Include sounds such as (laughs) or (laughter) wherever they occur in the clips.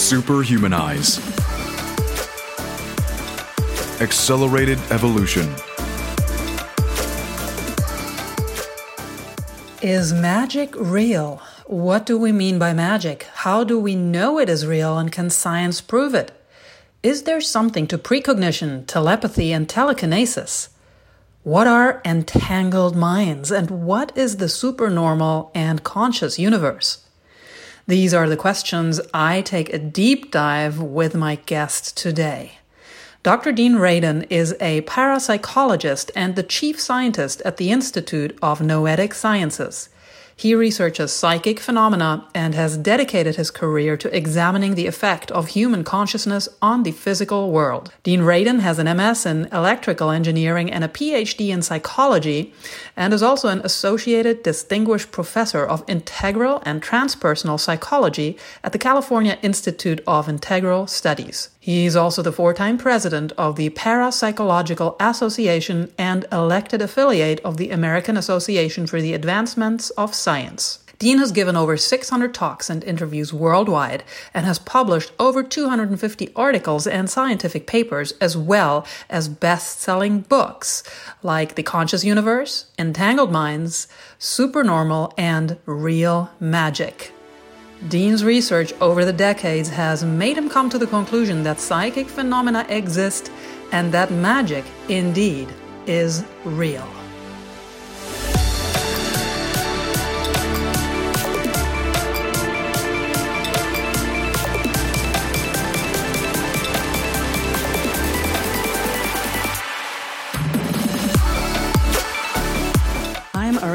Superhumanize. Accelerated Evolution. Is magic real? What do we mean by magic? How do we know it is real and can science prove it? Is there something to precognition, telepathy, and telekinesis? What are entangled minds and what is the supernormal and conscious universe? These are the questions I take a deep dive with my guest today. Dr. Dean Radin is a parapsychologist and the chief scientist at the Institute of Noetic Sciences. He researches psychic phenomena and has dedicated his career to examining the effect of human consciousness on the physical world. Dean Radin has an MS in electrical engineering and a PhD in psychology, and is also an associated distinguished professor of integral and transpersonal psychology at the California Institute of Integral Studies. He is also the four time president of the Parapsychological Association and elected affiliate of the American Association for the Advancements of Science. Dean has given over 600 talks and interviews worldwide and has published over 250 articles and scientific papers, as well as best selling books like The Conscious Universe, Entangled Minds, Supernormal, and Real Magic. Dean's research over the decades has made him come to the conclusion that psychic phenomena exist and that magic, indeed, is real.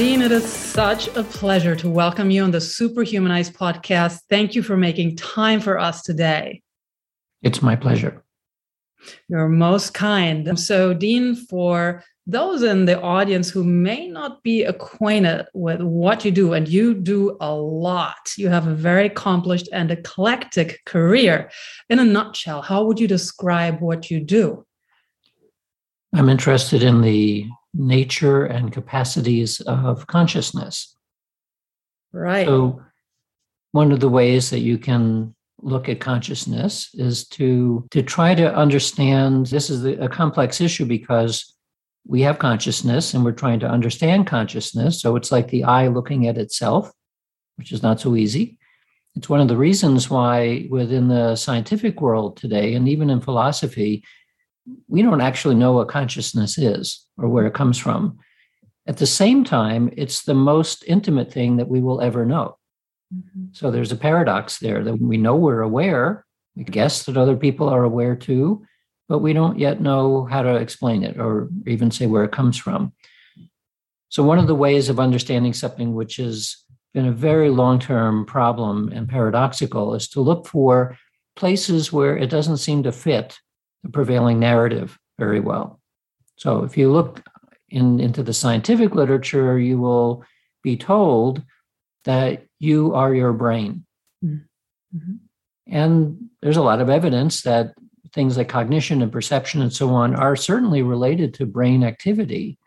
Dean, it is such a pleasure to welcome you on the Superhumanize podcast. Thank you for making time for us today. It's my pleasure. You're most kind. So, Dean, for those in the audience who may not be acquainted with what you do, and you do a lot, you have a very accomplished and eclectic career. In a nutshell, how would you describe what you do? I'm interested in the nature and capacities of consciousness. Right. So, one of the ways that you can look at consciousness is to to try to understand this is a complex issue because we have consciousness and we're trying to understand consciousness so it's like the eye looking at itself which is not so easy it's one of the reasons why within the scientific world today and even in philosophy we don't actually know what consciousness is or where it comes from. At the same time, it's the most intimate thing that we will ever know. Mm-hmm. So there's a paradox there that we know we're aware, we guess that other people are aware too, but we don't yet know how to explain it or even say where it comes from. So, one of the ways of understanding something which has been a very long term problem and paradoxical is to look for places where it doesn't seem to fit the prevailing narrative very well. So if you look in, into the scientific literature, you will be told that you are your brain. Mm-hmm. And there's a lot of evidence that things like cognition and perception and so on are certainly related to brain activity.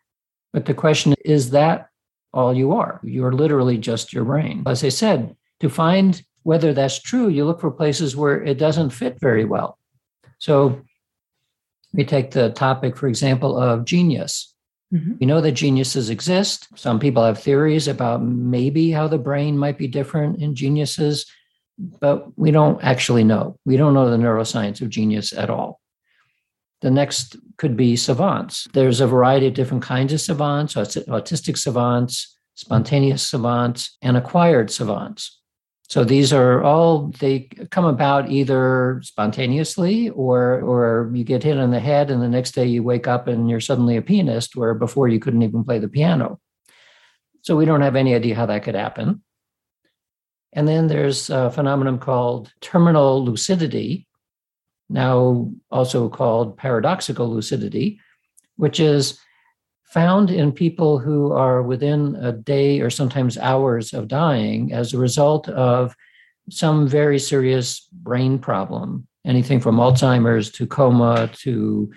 But the question is that all you are? You're literally just your brain. As I said, to find whether that's true, you look for places where it doesn't fit very well. So we take the topic, for example, of genius. Mm-hmm. We know that geniuses exist. Some people have theories about maybe how the brain might be different in geniuses, but we don't actually know. We don't know the neuroscience of genius at all. The next could be savants. There's a variety of different kinds of savants autistic savants, spontaneous savants, and acquired savants. So these are all they come about either spontaneously or or you get hit on the head and the next day you wake up and you're suddenly a pianist where before you couldn't even play the piano. So we don't have any idea how that could happen. And then there's a phenomenon called terminal lucidity, now also called paradoxical lucidity, which is found in people who are within a day or sometimes hours of dying as a result of some very serious brain problem, anything from Alzheimer's to coma to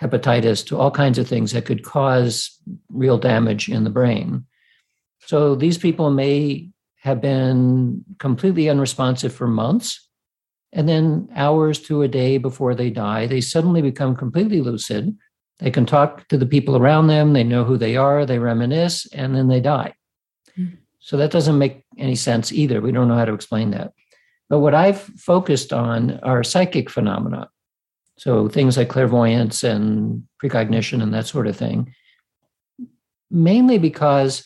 hepatitis to all kinds of things that could cause real damage in the brain. So these people may have been completely unresponsive for months. And then hours to a day before they die, they suddenly become completely lucid. They can talk to the people around them, they know who they are, they reminisce, and then they die. Mm-hmm. So that doesn't make any sense either. We don't know how to explain that. But what I've focused on are psychic phenomena. So things like clairvoyance and precognition and that sort of thing, mainly because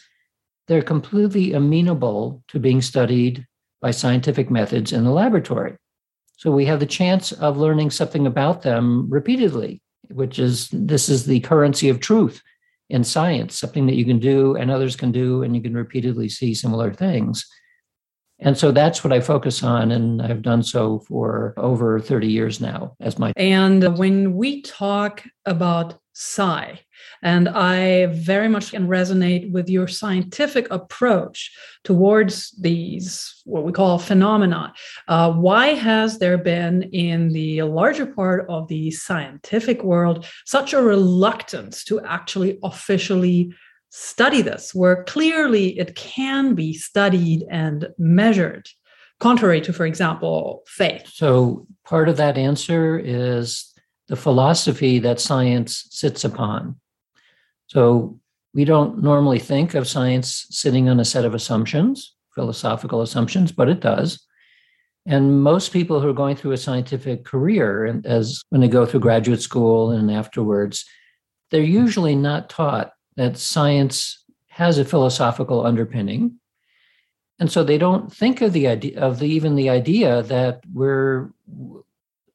they're completely amenable to being studied by scientific methods in the laboratory. So we have the chance of learning something about them repeatedly, which is this is the currency of truth in science, something that you can do and others can do, and you can repeatedly see similar things. And so that's what I focus on. And I've done so for over 30 years now as my. And when we talk about psi, and I very much can resonate with your scientific approach towards these, what we call phenomena. Uh, why has there been, in the larger part of the scientific world, such a reluctance to actually officially study this, where clearly it can be studied and measured, contrary to, for example, faith? So, part of that answer is the philosophy that science sits upon. So, we don't normally think of science sitting on a set of assumptions, philosophical assumptions, but it does. And most people who are going through a scientific career, and as when they go through graduate school and afterwards, they're usually not taught that science has a philosophical underpinning and so they don't think of the idea of the, even the idea that we're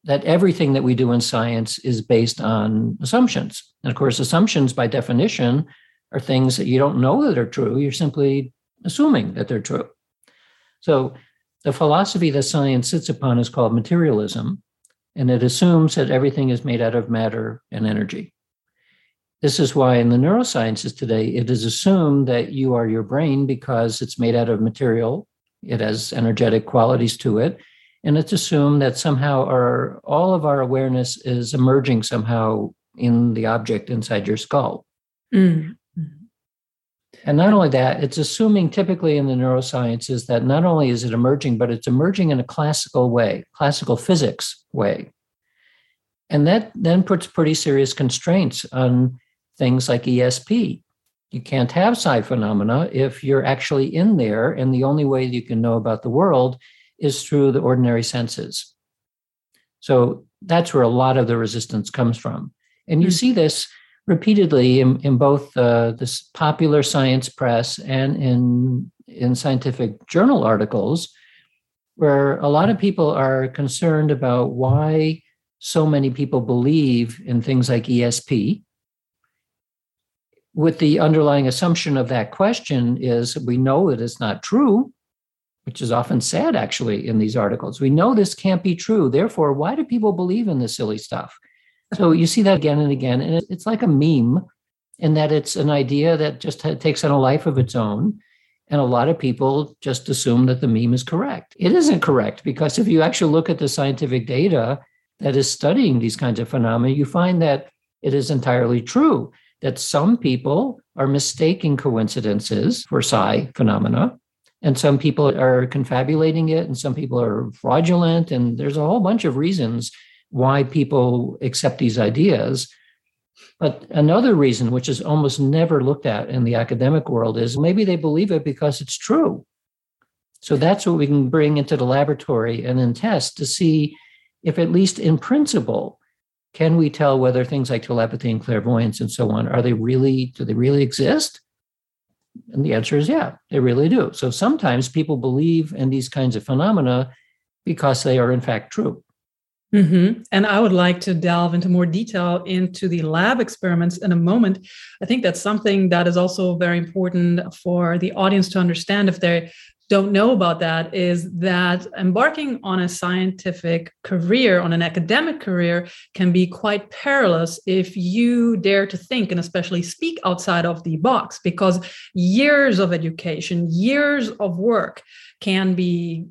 that everything that we do in science is based on assumptions. And of course assumptions by definition are things that you don't know that are true. You're simply assuming that they're true. So the philosophy that science sits upon is called materialism and it assumes that everything is made out of matter and energy. This is why in the neurosciences today, it is assumed that you are your brain because it's made out of material, it has energetic qualities to it. And it's assumed that somehow our all of our awareness is emerging somehow in the object inside your skull. Mm. And not only that, it's assuming typically in the neurosciences that not only is it emerging, but it's emerging in a classical way, classical physics way. And that then puts pretty serious constraints on things like ESP. You can't have psi phenomena if you're actually in there, and the only way you can know about the world is through the ordinary senses. So that's where a lot of the resistance comes from. And you mm-hmm. see this repeatedly in, in both uh, this popular science press and in, in scientific journal articles, where a lot of people are concerned about why so many people believe in things like ESP, with the underlying assumption of that question is we know that it's not true, which is often said actually in these articles. We know this can't be true. Therefore, why do people believe in this silly stuff? So you see that again and again. And it's like a meme in that it's an idea that just takes on a life of its own. And a lot of people just assume that the meme is correct. It isn't correct because if you actually look at the scientific data that is studying these kinds of phenomena, you find that it is entirely true that some people are mistaking coincidences for psi phenomena, and some people are confabulating it, and some people are fraudulent, and there's a whole bunch of reasons why people accept these ideas. But another reason, which is almost never looked at in the academic world, is maybe they believe it because it's true. So that's what we can bring into the laboratory and then test to see if, at least in principle, can we tell whether things like telepathy and clairvoyance and so on are they really do they really exist and the answer is yeah they really do so sometimes people believe in these kinds of phenomena because they are in fact true Mm-hmm. And I would like to delve into more detail into the lab experiments in a moment. I think that's something that is also very important for the audience to understand if they don't know about that is that embarking on a scientific career, on an academic career, can be quite perilous if you dare to think and especially speak outside of the box, because years of education, years of work can be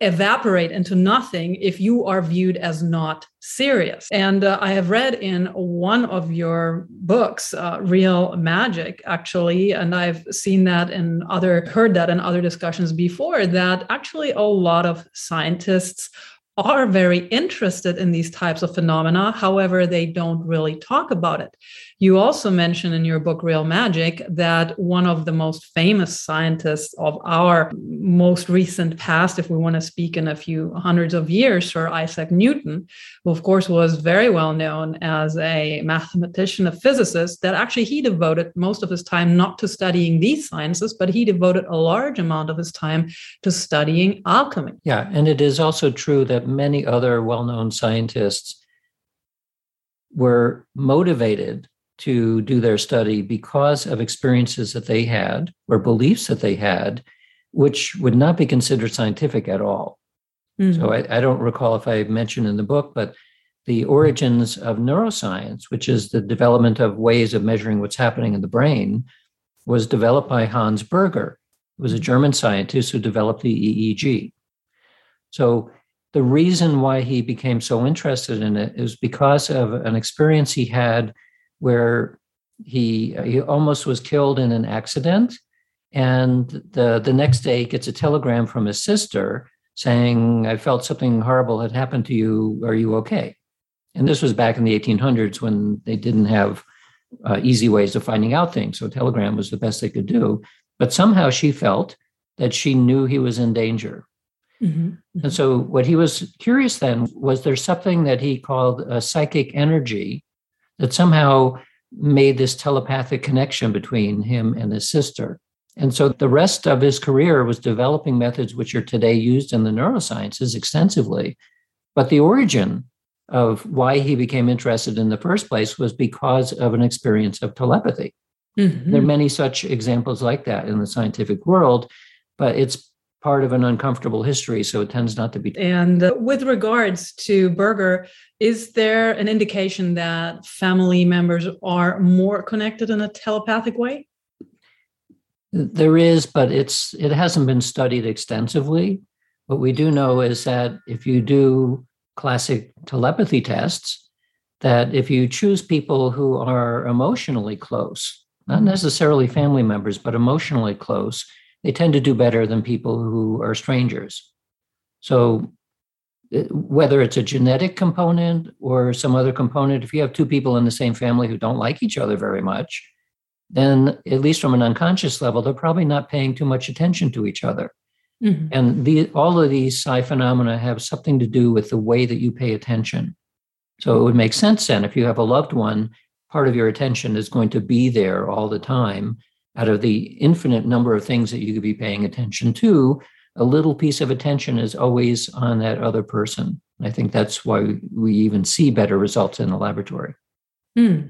evaporate into nothing if you are viewed as not serious. And uh, I have read in one of your books, uh, Real Magic, actually, and I've seen that in other, heard that in other discussions before, that actually a lot of scientists are very interested in these types of phenomena. However, they don't really talk about it. You also mention in your book, Real Magic, that one of the most famous scientists of our most recent past, if we want to speak in a few hundreds of years, Sir Isaac Newton, who, of course, was very well known as a mathematician, a physicist, that actually he devoted most of his time not to studying these sciences, but he devoted a large amount of his time to studying alchemy. Yeah. And it is also true that many other well known scientists were motivated to do their study because of experiences that they had or beliefs that they had, which would not be considered scientific at all. Mm-hmm. So I, I, don't recall if I mentioned in the book, but the origins of neuroscience, which is the development of ways of measuring what's happening in the brain, was developed by Hans Berger, who was a German scientist who developed the EEG. So the reason why he became so interested in it is because of an experience he had where he he almost was killed in an accident. And the the next day he gets a telegram from his sister saying i felt something horrible had happened to you. Are you okay? And this was back in the 1800s when they didn't have uh, easy ways of finding out things. So telegram was the best they could do. But somehow she felt that she knew he was in danger. Mm-hmm. and so what he was curious then was there something that he called a psychic energy that somehow made this telepathic connection between him and his sister. And so the rest of his career was developing methods which are today used in the neurosciences extensively. But the origin of why he became interested in the first place was because of an experience of telepathy. Mm-hmm. There are many such examples like that in the scientific world, but it's part of an uncomfortable history, so it tends not to be. And uh, with regards to Berger, is there an indication that family members are more connected in a telepathic way? There is, but it's it hasn't been studied extensively. What we do know is that if you do classic telepathy tests, that if you choose people who are emotionally close, not necessarily family members, but emotionally close, they tend to do better than people who are strangers. So, whether it's a genetic component or some other component, if you have two people in the same family who don't like each other very much, then at least from an unconscious level, they're probably not paying too much attention to each other. Mm-hmm. And the, all of these psi phenomena have something to do with the way that you pay attention. So it would make sense then if you have a loved one, part of your attention is going to be there all the time out of the infinite number of things that you could be paying attention to, a little piece of attention is always on that other person. I think that's why we even see better results in the laboratory. Hmm.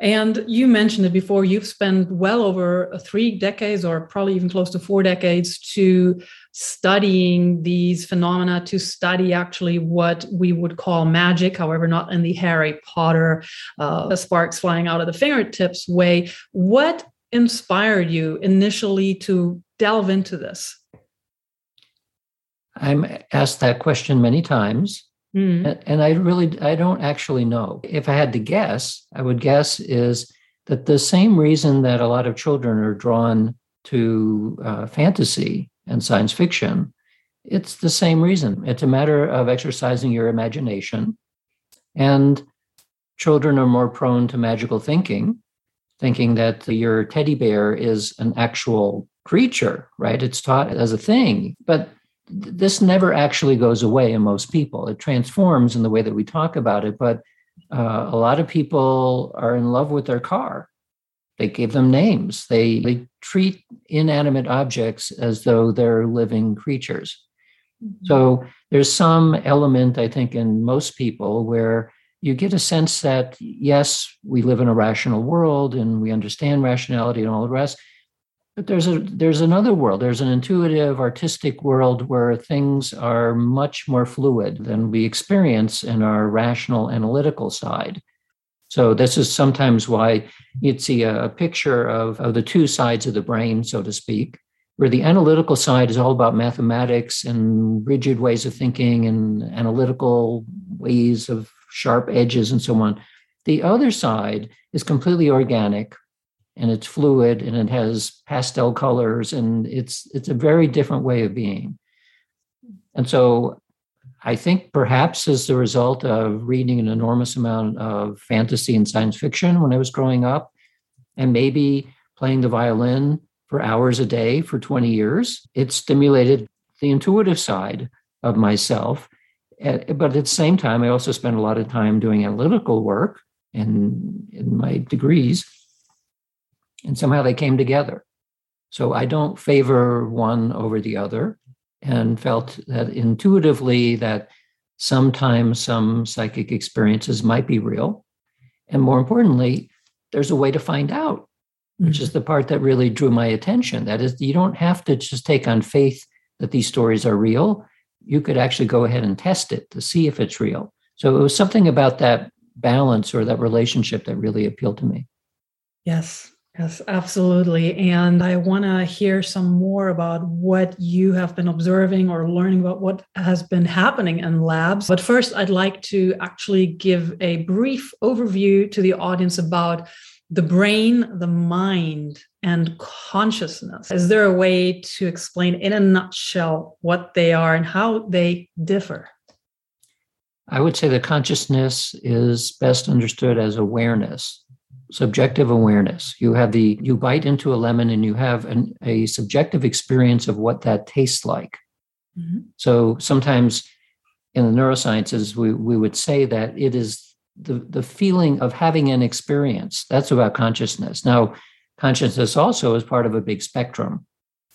And you mentioned it before, you've spent well over three decades or probably even close to four decades to studying these phenomena, to study actually what we would call magic, however, not in the Harry Potter uh, sparks flying out of the fingertips way. What inspired you initially to delve into this? I'm asked that question many times. Mm. And I really, I don't actually know. If I had to guess, I would guess is that the same reason that a lot of children are drawn to uh, fantasy and science fiction, it's the same reason. It's a matter of exercising your imagination. And children are more prone to magical thinking thinking that your teddy bear is an actual creature, right? It's taught as a thing. But this never actually goes away in most people. It transforms in the way that we talk about it. But uh, a lot of people are in love with their car. They give them names. They, they treat inanimate objects as though they're living creatures. Mm-hmm. So there's some element, I think, in most people where you get a sense that yes, we live in a rational world and we understand rationality and all the rest, But there's a there's another world. There's an intuitive, artistic world where things are much more fluid than we experience in our rational, analytical side. So this is sometimes why you'd see a, picture of, of the two sides of the brain, so to speak, where the analytical side is all about mathematics and rigid ways of thinking and analytical ways of sharp edges and so on. The other side is completely organic, and it's fluid and it has pastel colors and it's it's a very different way of being. And so i think perhaps as the result of reading an enormous amount of fantasy and science fiction when i was growing up and maybe playing the violin for hours a day for 20 years it stimulated the intuitive side of myself. But at the same time i also spent a lot of time doing analytical work in, in my degrees and somehow they came together. So I don't favor one over the other and felt that intuitively that sometimes some psychic experiences might be real. And more importantly, there's a way to find out, which mm-hmm. is the part that really drew my attention. That is, you don't have to just take on faith that these stories are real. You could actually go ahead and test it to see if it's real. So it was something about that balance or that relationship that really appealed to me. Yes, Yes, absolutely. And I want to hear some more about what you have been observing or learning about what has been happening in labs. But first, I'd like to actually give a brief overview to the audience about the brain, the mind, and consciousness. Is there a way to explain in a nutshell what they are and how they differ? I would say that consciousness is best understood as awareness subjective awareness. You have the, you bite into a lemon and you have an, a subjective experience of what that tastes like. Mm-hmm. So sometimes in the neurosciences, we, we would say that it is the, the feeling of having an experience. That's about consciousness. Now, consciousness also is part of a big spectrum.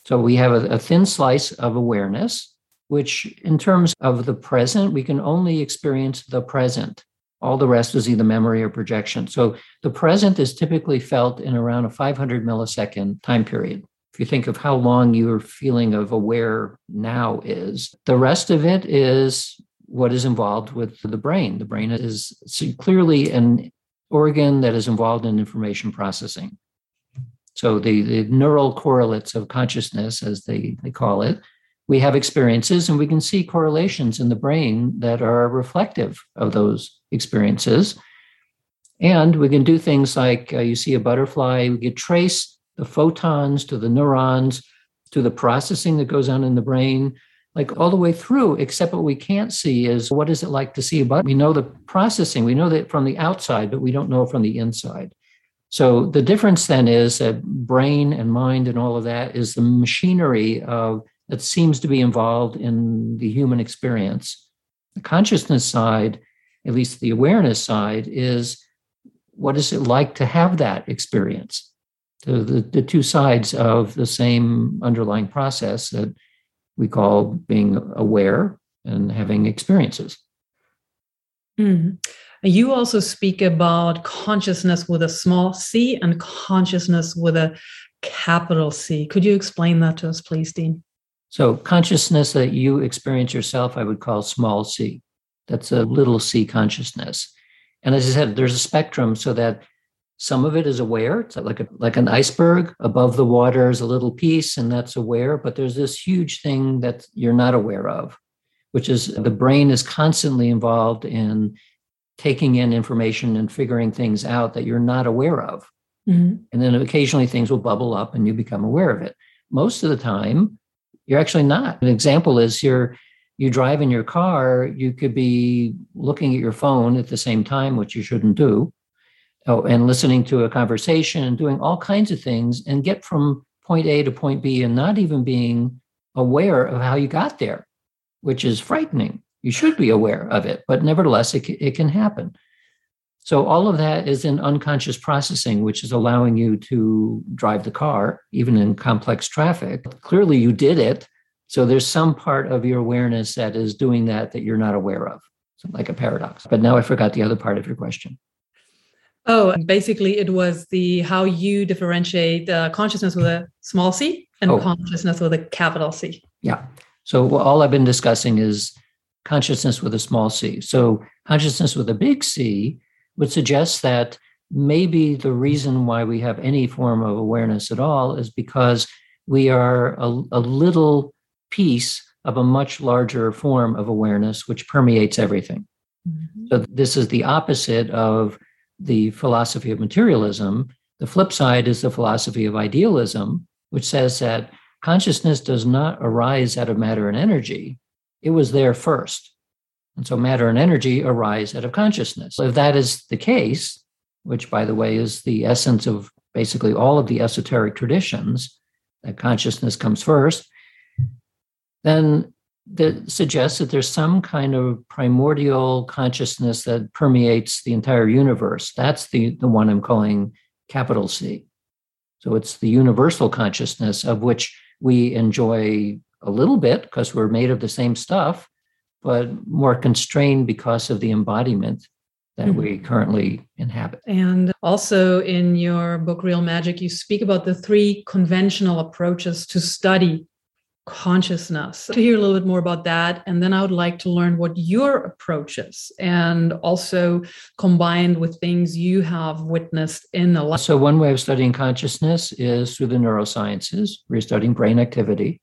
So we have a, a thin slice of awareness, which in terms of the present, we can only experience the present. All the rest is either memory or projection. So the present is typically felt in around a 500 millisecond time period. If you think of how long your feeling of aware now is, the rest of it is what is involved with the brain. The brain is clearly an organ that is involved in information processing. So the, the neural correlates of consciousness, as they, they call it, we have experiences and we can see correlations in the brain that are reflective of those experiences. And we can do things like uh, you see a butterfly, we can trace the photons to the neurons, to the processing that goes on in the brain, like all the way through, except what we can't see is what is it like to see a butterfly? We know the processing, we know that from the outside, but we don't know from the inside. So the difference then is that brain and mind and all of that is the machinery of that seems to be involved in the human experience. The consciousness side, at least the awareness side, is what is it like to have that experience? The, the, the two sides of the same underlying process that we call being aware and having experiences. Mm-hmm. You also speak about consciousness with a small c and consciousness with a capital C. Could you explain that to us, please, Dean? So, consciousness that you experience yourself, I would call small c. That's a little c consciousness. And as I said, there's a spectrum so that some of it is aware. It's like a, like an iceberg above the water is a little piece, and that's aware. But there's this huge thing that you're not aware of, which is the brain is constantly involved in taking in information and figuring things out that you're not aware of. Mm-hmm. And then occasionally things will bubble up and you become aware of it. Most of the time, you're actually not. An example is you're you drive in your car, you could be looking at your phone at the same time, which you shouldn't do, oh, and listening to a conversation and doing all kinds of things and get from point A to point B and not even being aware of how you got there, which is frightening. You should be aware of it, but nevertheless, it, it can happen. So all of that is in unconscious processing, which is allowing you to drive the car, even in complex traffic. Clearly, you did it. So there's some part of your awareness that is doing that that you're not aware of, so like a paradox. But now I forgot the other part of your question. Oh, basically, it was the how you differentiate uh, consciousness with a small c and oh. consciousness with a capital C. Yeah. So all I've been discussing is consciousness with a small c. So consciousness with a big C would suggest that maybe the reason why we have any form of awareness at all is because we are a, a little piece of a much larger form of awareness which permeates everything. Mm-hmm. So this is the opposite of the philosophy of materialism. The flip side is the philosophy of idealism, which says that consciousness does not arise out of matter and energy. It was there first. And so matter and energy arise out of consciousness. If that is the case, which by the way is the essence of basically all of the esoteric traditions, that consciousness comes first, then that suggests that there's some kind of primordial consciousness that permeates the entire universe. That's the, the one I'm calling capital C. So it's the universal consciousness of which we enjoy a little bit because we're made of the same stuff, but more constrained because of the embodiment that mm-hmm. we currently inhabit. And also in your book, Real Magic, you speak about the three conventional approaches to study consciousness. To hear a little bit more about that. And then I would like to learn what your approach is and also combined with things you have witnessed in the life. So, one way of studying consciousness is through the neurosciences, you're studying brain activity.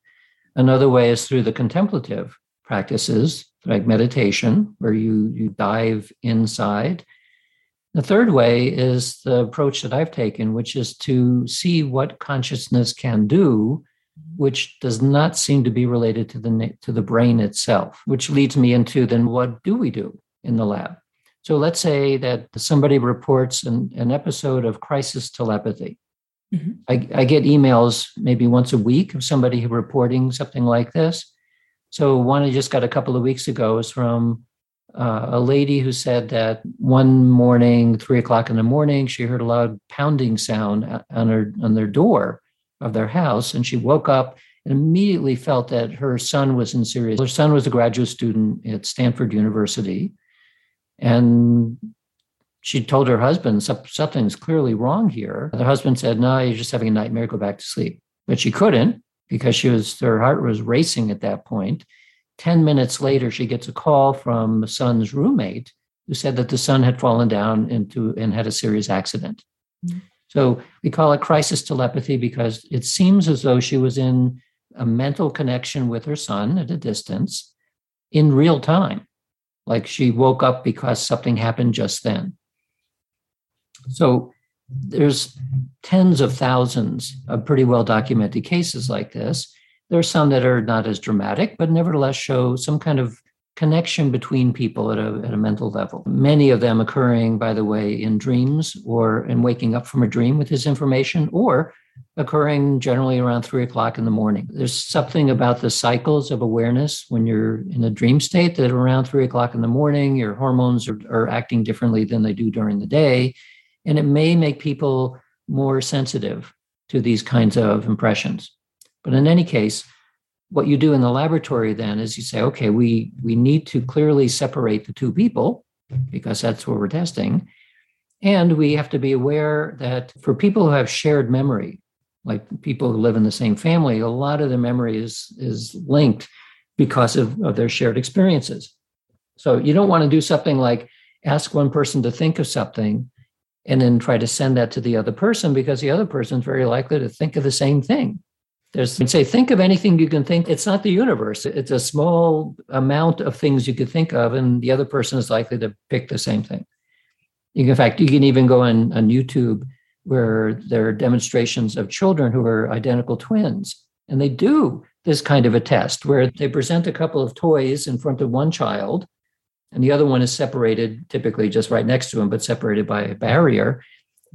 Another way is through the contemplative practices like meditation, where you, you dive inside. The third way is the approach that I've taken, which is to see what consciousness can do which does not seem to be related to the to the brain itself which leads me into then what do we do in the lab so let's say that somebody reports an, an episode of crisis telepathy mm-hmm. I, I, get emails maybe once a week of somebody reporting something like this so one i just got a couple of weeks ago is from uh, a lady who said that one morning three o'clock in the morning she heard a loud pounding sound on her on their door of their house. And she woke up and immediately felt that her son was in serious. Her son was a graduate student at Stanford University. And she told her husband, something's clearly wrong here. The husband said, No, you're just having a nightmare, go back to sleep. But she couldn't because she was her heart was racing at that point. 10 minutes later, she gets a call from the son's roommate who said that the son had fallen down into and had a serious accident. Mm-hmm. So we call it crisis telepathy because it seems as though she was in a mental connection with her son at a distance in real time. Like she woke up because something happened just then. So there's tens of thousands of pretty well documented cases like this. There are some that are not as dramatic, but nevertheless show some kind of connection between people at a, at a mental level. Many of them occurring, by the way, in dreams or in waking up from a dream with this information, or occurring generally around three o'clock in the morning. There's something about the cycles of awareness when you're in a dream state that around three o'clock in the morning, your hormones are, are acting differently than they do during the day. And it may make people more sensitive to these kinds of impressions. But in any case, what you do in the laboratory then is you say, okay, we we need to clearly separate the two people because that's what we're testing. And we have to be aware that for people who have shared memory, like people who live in the same family, a lot of the memory is, is linked because of, of their shared experiences. So you don't want to do something like ask one person to think of something and then try to send that to the other person because the other person is very likely to think of the same thing. There's and say, think of anything you can think. It's not the universe. It's a small amount of things you could think of, and the other person is likely to pick the same thing. Can, in fact, you can even go on, on YouTube where there are demonstrations of children who are identical twins, and they do this kind of a test where they present a couple of toys in front of one child, and the other one is separated, typically just right next to him, but separated by a barrier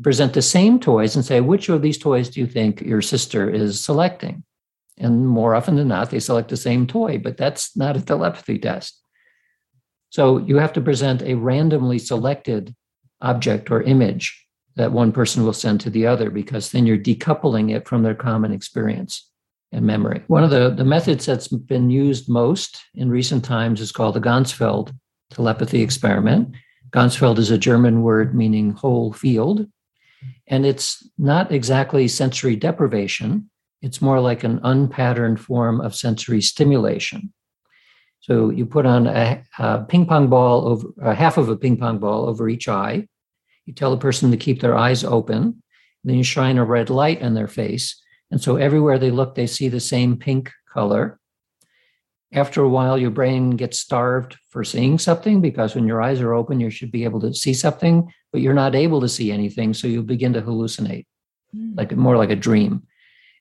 present the same toys and say, which of these toys do you think your sister is selecting? And more often than not, they select the same toy, but that's not a telepathy test. So you have to present a randomly selected object or image that one person will send to the other because then you're decoupling it from their common experience and memory. One of the, the methods that's been used most in recent times is called the Ganzfeld telepathy experiment. Ganzfeld is a German word meaning whole field. And it's not exactly sensory deprivation, it's more like an unpatterned form of sensory stimulation. So you put on a, a ping pong ball over a half of a ping pong ball over each eye. You tell the person to keep their eyes open. Then you shine a red light in their face. And so everywhere they look, they see the same pink color after a while your brain gets starved for seeing something because when your eyes are open you should be able to see something but you're not able to see anything so you begin to hallucinate. Mm. like more like a dream.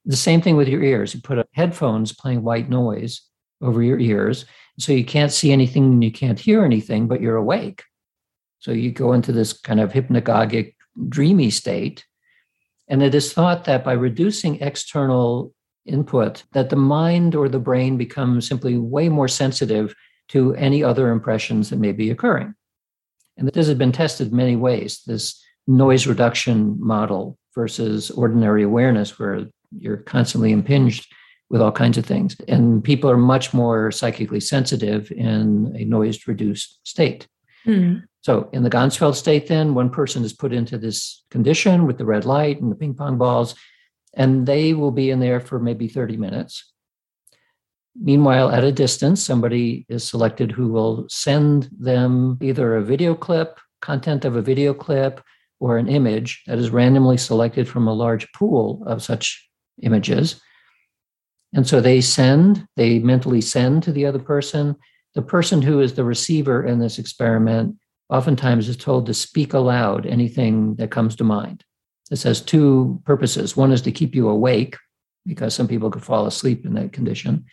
The same thing with your ears. You put headphones playing white noise over your ears so you can't see anything and you can't hear anything but you're awake. So you go into this kind of hypnagogic dreamy state and it is thought that by reducing external input that the mind or the brain becomes simply way more sensitive to any other impressions that may be occurring. And that this has been tested many ways this noise reduction model versus ordinary awareness, where you're constantly impinged with all kinds of things. And people are much more psychically sensitive in a noise reduced state. Mm. So, in the Ganzfeld state, then, one person is put into this condition with the red light and the ping pong balls, and they will be in there for maybe 30 minutes. Meanwhile, at a distance, somebody is selected who will send them either a video clip, content of a video clip, or an image that is randomly selected from a large pool of such images. And so they send, they mentally send to the other person. The person who is the receiver in this experiment oftentimes is told to speak aloud anything that comes to mind. This has two purposes. One is to keep you awake, because some people could fall asleep in that condition.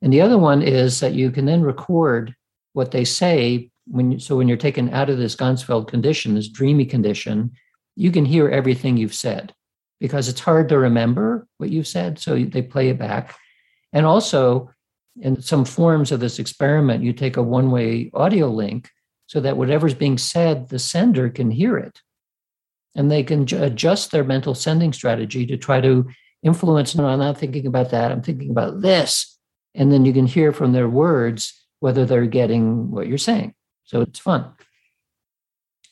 And the other one is that you can then record what they say when you, so when you're taken out of this Ganzfeld condition, this dreamy condition, you can hear everything you've said because it's hard to remember what you've said. So they play it back. And also, in some forms of this experiment, you take a one way audio link so that whatever's being said, the sender can hear it and they can adjust their mental sending strategy to try to influence no i'm not thinking about that i'm thinking about this. And then you can hear from their words whether they're getting what you're saying. So it's fun.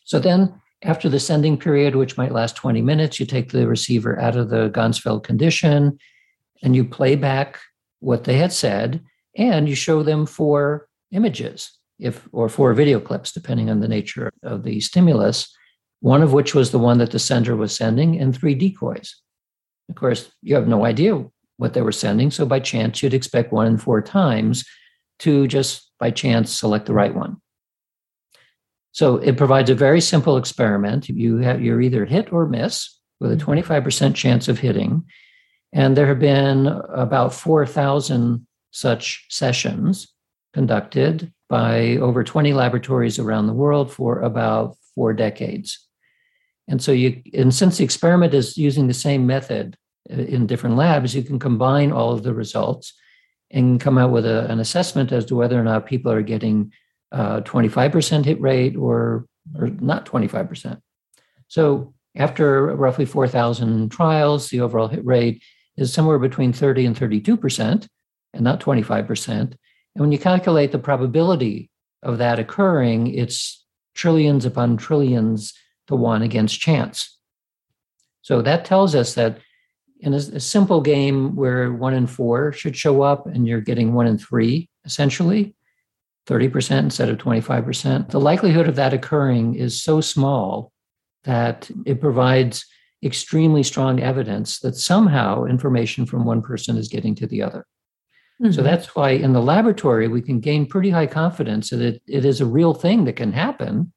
So then after the sending period which might last 20 minutes you take the receiver out of the ganzfeld condition and you play back what they had said and you show them four images if or four video clips depending on the nature of the stimulus one of which was the one that the sender was sending, and three decoys. Of course, you have no idea what they were sending. So by chance, you'd expect one in four times to just by chance select the right one. So it provides a very simple experiment. You have, you're either hit or miss with a 25% mm-hmm. chance of hitting. And there have been about 4,000 such sessions conducted by over 20 laboratories around the world for about four decades. And so you, and since the experiment is using the same method uh, in different labs, you can combine all of the results and come out with a, an assessment as to whether or not people are getting uh, 25% hit rate or, or not 25%. So after roughly 4,000 trials, the overall hit rate is somewhere between 30 and 32%, and not 25%. And when you calculate the probability of that occurring, it's trillions upon trillions to one against chance. So that tells us that in a, a, simple game where one in four should show up and you're getting one in three, essentially, 30% instead of 25%, the likelihood of that occurring is so small that it provides extremely strong evidence that somehow information from one person is getting to the other. Mm-hmm. So that's why in the laboratory, we can gain pretty high confidence that it, it is a real thing that can happen.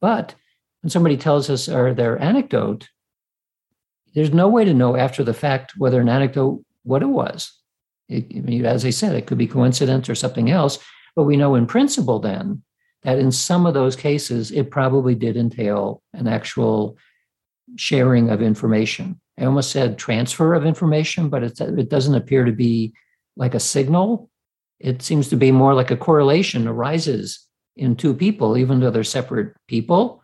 But when somebody tells us or their anecdote, there's no way to know after the fact whether an anecdote what it was. It, I mean, as I said, it could be coincidence or something else, but we know in principle then that in some of those cases it probably did entail an actual sharing of information. I almost said transfer of information, but it doesn't appear to be like a signal. It seems to be more like a correlation arises in two people, even though they're separate people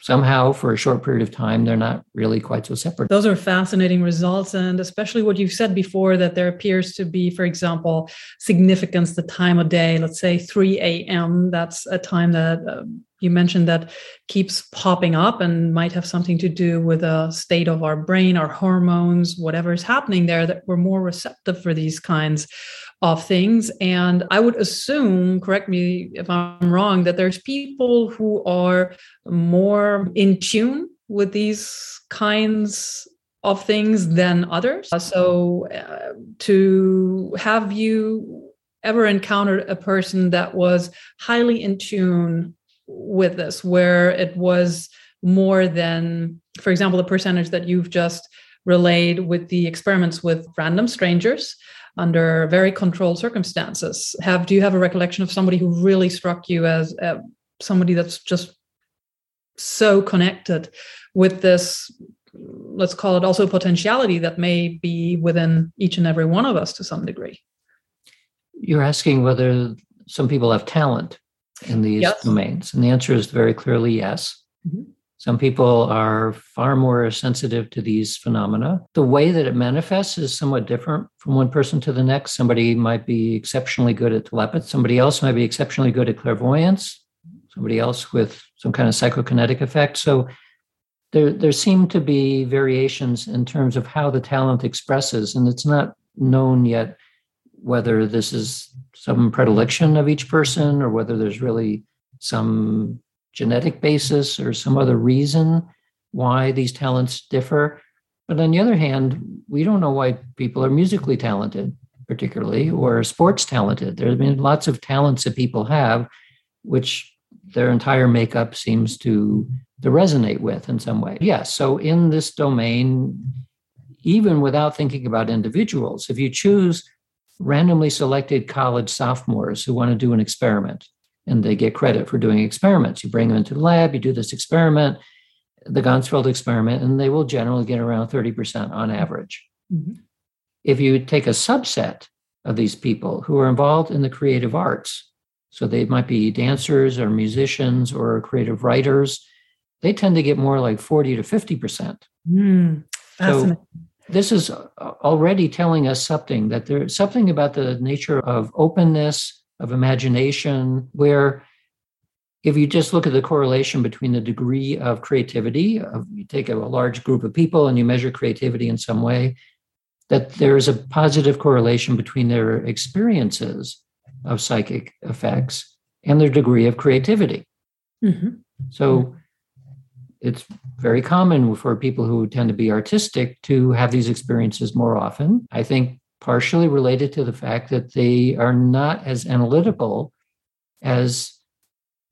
somehow for a short period of time they're not really quite so separate. Those are fascinating results and especially what you've said before that there appears to be for example significance the time of day let's say 3 a.m that's a time that uh, you mentioned that keeps popping up and might have something to do with the state of our brain our hormones whatever is happening there that we're more receptive for these kinds of things. And I would assume, correct me if I'm wrong, that there's people who are more in tune with these kinds of things than others. So uh, to have you ever encountered a person that was highly in tune with this, where it was more than, for example, the percentage that you've just relayed with the experiments with random strangers under very controlled circumstances. Have do you have a recollection of somebody who really struck you as uh, somebody that's just so connected with this? Let's call it also potentiality that may be within each and every one of us to some degree. You're asking whether some people have talent in these yes. domains, and the answer is very clearly yes. Mm-hmm. Some people are far more sensitive to these phenomena. The way that it manifests is somewhat different from one person to the next. Somebody might be exceptionally good at telepathy, somebody else might be exceptionally good at clairvoyance, somebody else with some kind of psychokinetic effect. So there, there seem to be variations in terms of how the talent expresses, and it's not known yet whether this is some predilection of each person or whether there's really some genetic basis or some other reason why these talents differ. But on the other hand, we don't know why people are musically talented, particularly, or sports talented. There have been lots of talents that people have, which their entire makeup seems to, to resonate with in some way. Yes. So in this domain, even without thinking about individuals, if you choose randomly selected college sophomores who want to do an experiment, and they get credit for doing experiments. You bring them into the lab, you do this experiment, the Ganzfeld experiment, and they will generally get around 30% on average. Mm-hmm. If you take a subset of these people who are involved in the creative arts, so they might be dancers or musicians or creative writers, they tend to get more like 40 to 50%. Mm, so this is already telling us something that there's something about the nature of openness of imagination, where if you just look at the correlation between the degree of creativity, of, you take a, a large group of people and you measure creativity in some way, that there is a positive correlation between their experiences of psychic effects and their degree of creativity. Mm-hmm. So it's very common for people who tend to be artistic to have these experiences more often. I think partially related to the fact that they are not as analytical as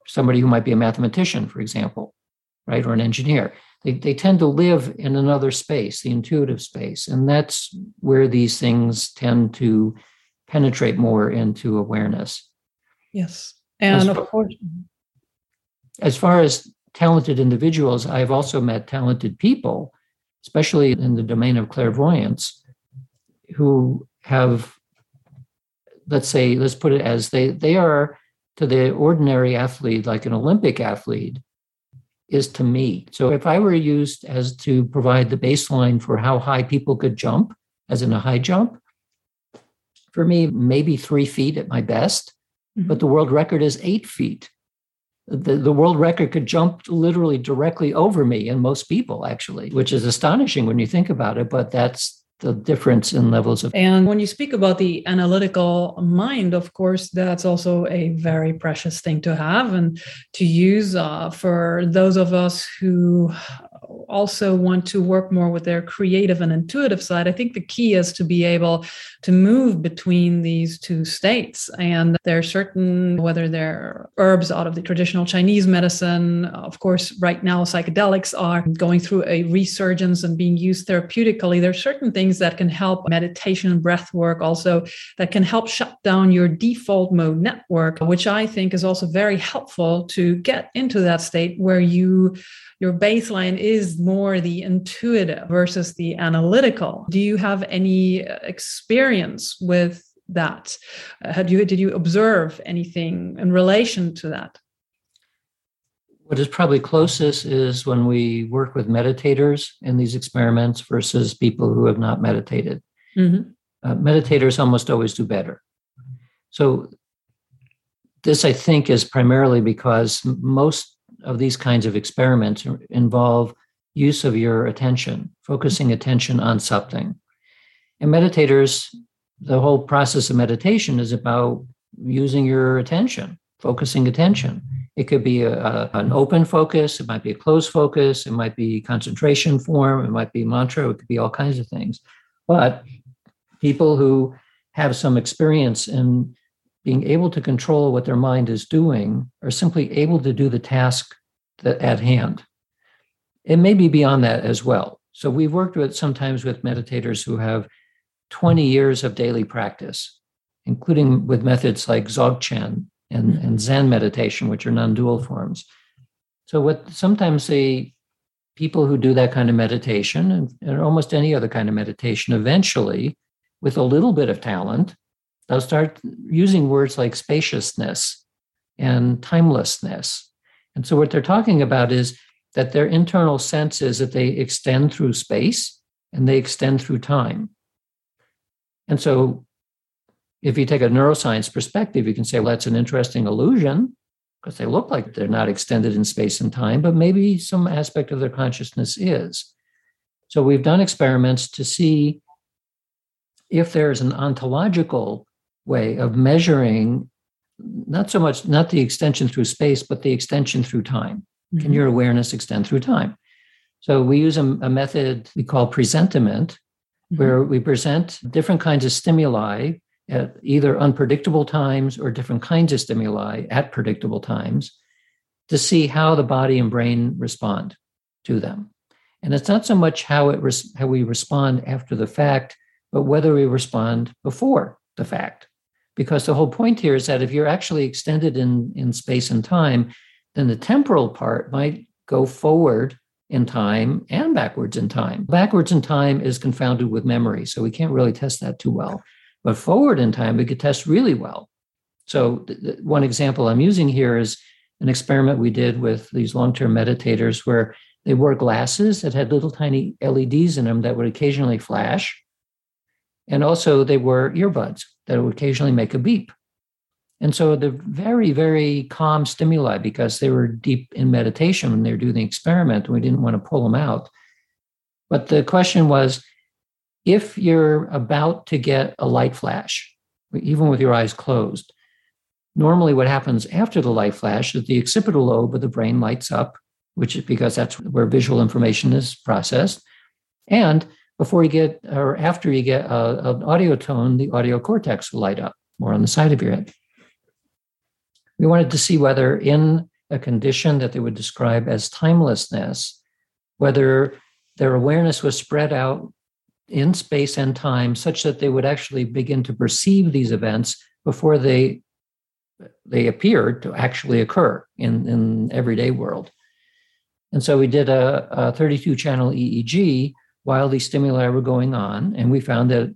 somebody who might be a mathematician, for example, right, or an engineer. They, they tend to live in another space, the intuitive space. And that's where these things tend to penetrate more into awareness. Yes. And as of course. As far as talented individuals, I've also met talented people, especially in the domain of clairvoyance, who have let's say let's put it as they they are to the ordinary athlete like an olympic athlete is to me so if i were used as to provide the baseline for how high people could jump as in a high jump for me maybe three feet at my best mm-hmm. but the world record is eight feet the, the world record could jump literally directly over me and most people actually which is astonishing when you think about it but that's the difference in levels of. And when you speak about the analytical mind, of course, that's also a very precious thing to have and to use uh, for those of us who also want to work more with their creative and intuitive side, I think the key is to be able to move between these two states. And there are certain, whether they're herbs out of the traditional Chinese medicine, of course, right now psychedelics are going through a resurgence and being used therapeutically. There are certain things that can help meditation and breath work also that can help shut down your default mode network, which I think is also very helpful to get into that state where you your baseline is more the intuitive versus the analytical. Do you have any experience with that? Uh, had you did you observe anything in relation to that? What is probably closest is when we work with meditators in these experiments versus people who have not meditated. Mm-hmm. Uh, meditators almost always do better. So, this I think is primarily because most of these kinds of experiments involve use of your attention, focusing attention on something. And meditators, the whole process of meditation is about using your attention, focusing attention. It could be a, a, an open focus, it might be a closed focus, it might be concentration form, it might be mantra, it could be all kinds of things. But people who have some experience in being able to control what their mind is doing are simply able to do the task that, at hand. It may be beyond that as well. So we've worked with sometimes with meditators who have 20 years of daily practice, including with methods like Dzogchen and, mm-hmm. and Zen meditation, which are non-dual forms. So what sometimes the people who do that kind of meditation and, and almost any other kind of meditation eventually with a little bit of talent they'll start using words like spaciousness and timelessness and so what they're talking about is that their internal sense is that they extend through space and they extend through time and so if you take a neuroscience perspective, you can say, well, that's an interesting illusion because they look like they're not extended in space and time, but maybe some aspect of their consciousness is. So we've done experiments to see if there's an ontological way of measuring not so much not the extension through space but the extension through time mm-hmm. can your awareness extend through time so we use a, a method we call presentiment mm-hmm. where we present different kinds of stimuli at either unpredictable times or different kinds of stimuli at predictable times to see how the body and brain respond to them. And it's not so much how it res- how we respond after the fact, but whether we respond before the fact. Because the whole point here is that if you're actually extended in, in space and time, then the temporal part might go forward in time and backwards in time. Backwards in time is confounded with memory, so we can't really test that too well. But forward in time, we could test really well. So, th- th- one example I'm using here is an experiment we did with these long term meditators where they wore glasses that had little tiny LEDs in them that would occasionally flash. And also, they wore earbuds that would occasionally make a beep. And so, the very, very calm stimuli, because they were deep in meditation when they were doing the experiment, we didn't want to pull them out. But the question was if you're about to get a light flash, even with your eyes closed, normally what happens after the light flash is the occipital lobe of the brain lights up, which is because that's where visual information is processed. And before you get, or after you get a, an audio tone, the audio cortex will light up more on the side of your head. We wanted to see whether in a condition that they would describe as timelessness, whether their awareness was spread out in space and time such that they would actually begin to perceive these events before they they appeared to actually occur in in everyday world and so we did a, a 32 channel eeg while these stimuli were going on and we found that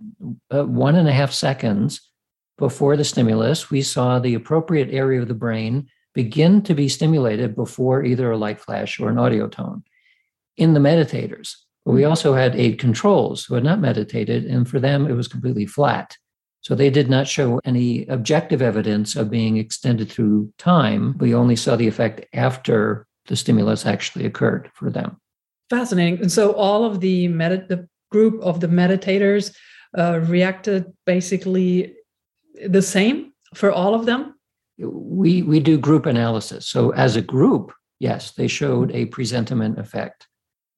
uh, one and a half seconds before the stimulus we saw the appropriate area of the brain begin to be stimulated before either a light flash or an audio tone in the meditators but we also had eight controls who had not meditated, and for them, it was completely flat. So they did not show any objective evidence of being extended through time. We only saw the effect after the stimulus actually occurred for them. Fascinating. And so all of the, med- the group of the meditators uh, reacted basically the same for all of them? We, we do group analysis. So as a group, yes, they showed a presentiment effect.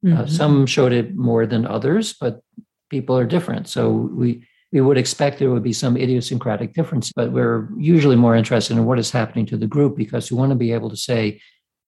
Uh, mm-hmm. Uh, some showed it more than others, but people are different. So we we would expect there would be some idiosyncratic difference, but we're usually more interested in what is happening to the group because we want to be able to say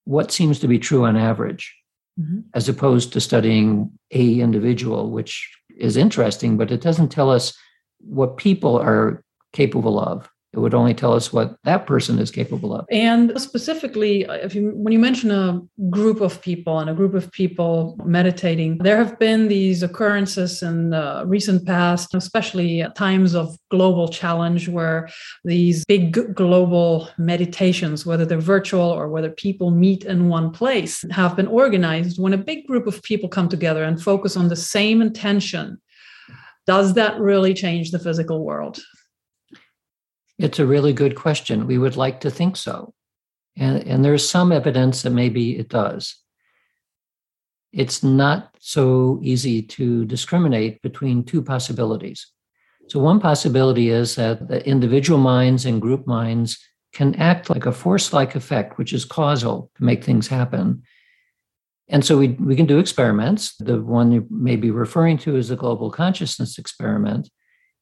what seems to be true on average, mm-hmm. as opposed to studying a individual, which is interesting, but it doesn't tell us what people are capable of. It would only tell us what that person is capable of. And specifically, if you when you mention a group of people and a group of people meditating, there have been these occurrences in the recent past, especially at times of global challenge, where these big global meditations, whether they're virtual or whether people meet in one place, have been organized when a big group of people come together and focus on the same intention. Does that really change the physical world? It's a really good question. We would like to think so. And, and there's some evidence that maybe it does. It's not so easy to discriminate between two possibilities. So, one possibility is that the individual minds and group minds can act like a force like effect, which is causal to make things happen. And so we, we can do experiments. The one you may be referring to is the global consciousness experiment,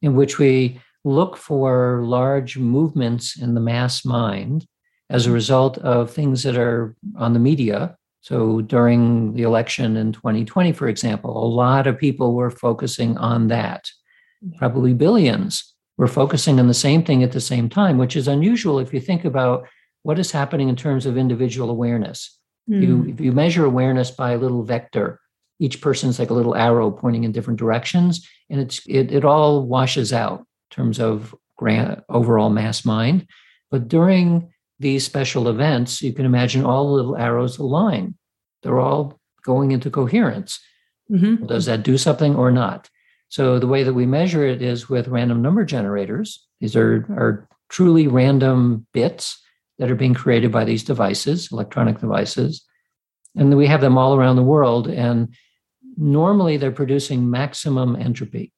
in which we look for large movements in the mass mind as a result of things that are on the media. So during the election in 2020, for example, a lot of people were focusing on that. Probably billions were focusing on the same thing at the same time, which is unusual if you think about what is happening in terms of individual awareness. Mm. You, if you measure awareness by a little vector, each person's like a little arrow pointing in different directions, and it's it, it all washes out terms of grand, overall mass mind. But during these special events, you can imagine all the little arrows align. They're all going into coherence. Mm-hmm. Does that do something or not? So the way that we measure it is with random number generators. These are, are truly random bits that are being created by these devices, electronic devices. And we have them all around the world. And normally they're producing maximum entropy.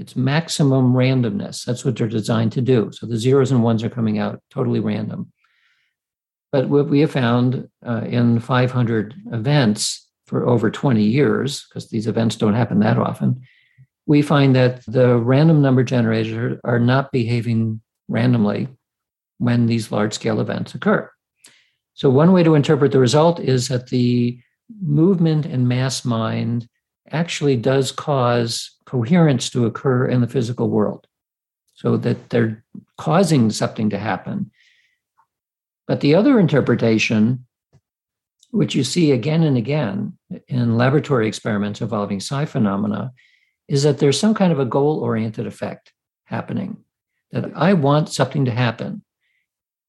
It's maximum randomness. That's what they're designed to do. So the zeros and ones are coming out totally random. But what we have found uh, in 500 events for over 20 years, because these events don't happen that often, we find that the random number generators are not behaving randomly when these large scale events occur. So, one way to interpret the result is that the movement and mass mind actually does cause coherence to occur in the physical world so that they're causing something to happen. But the other interpretation, which you see again and again in laboratory experiments involving psi phenomena, is that there's some kind of a goal oriented effect happening, that I want something to happen.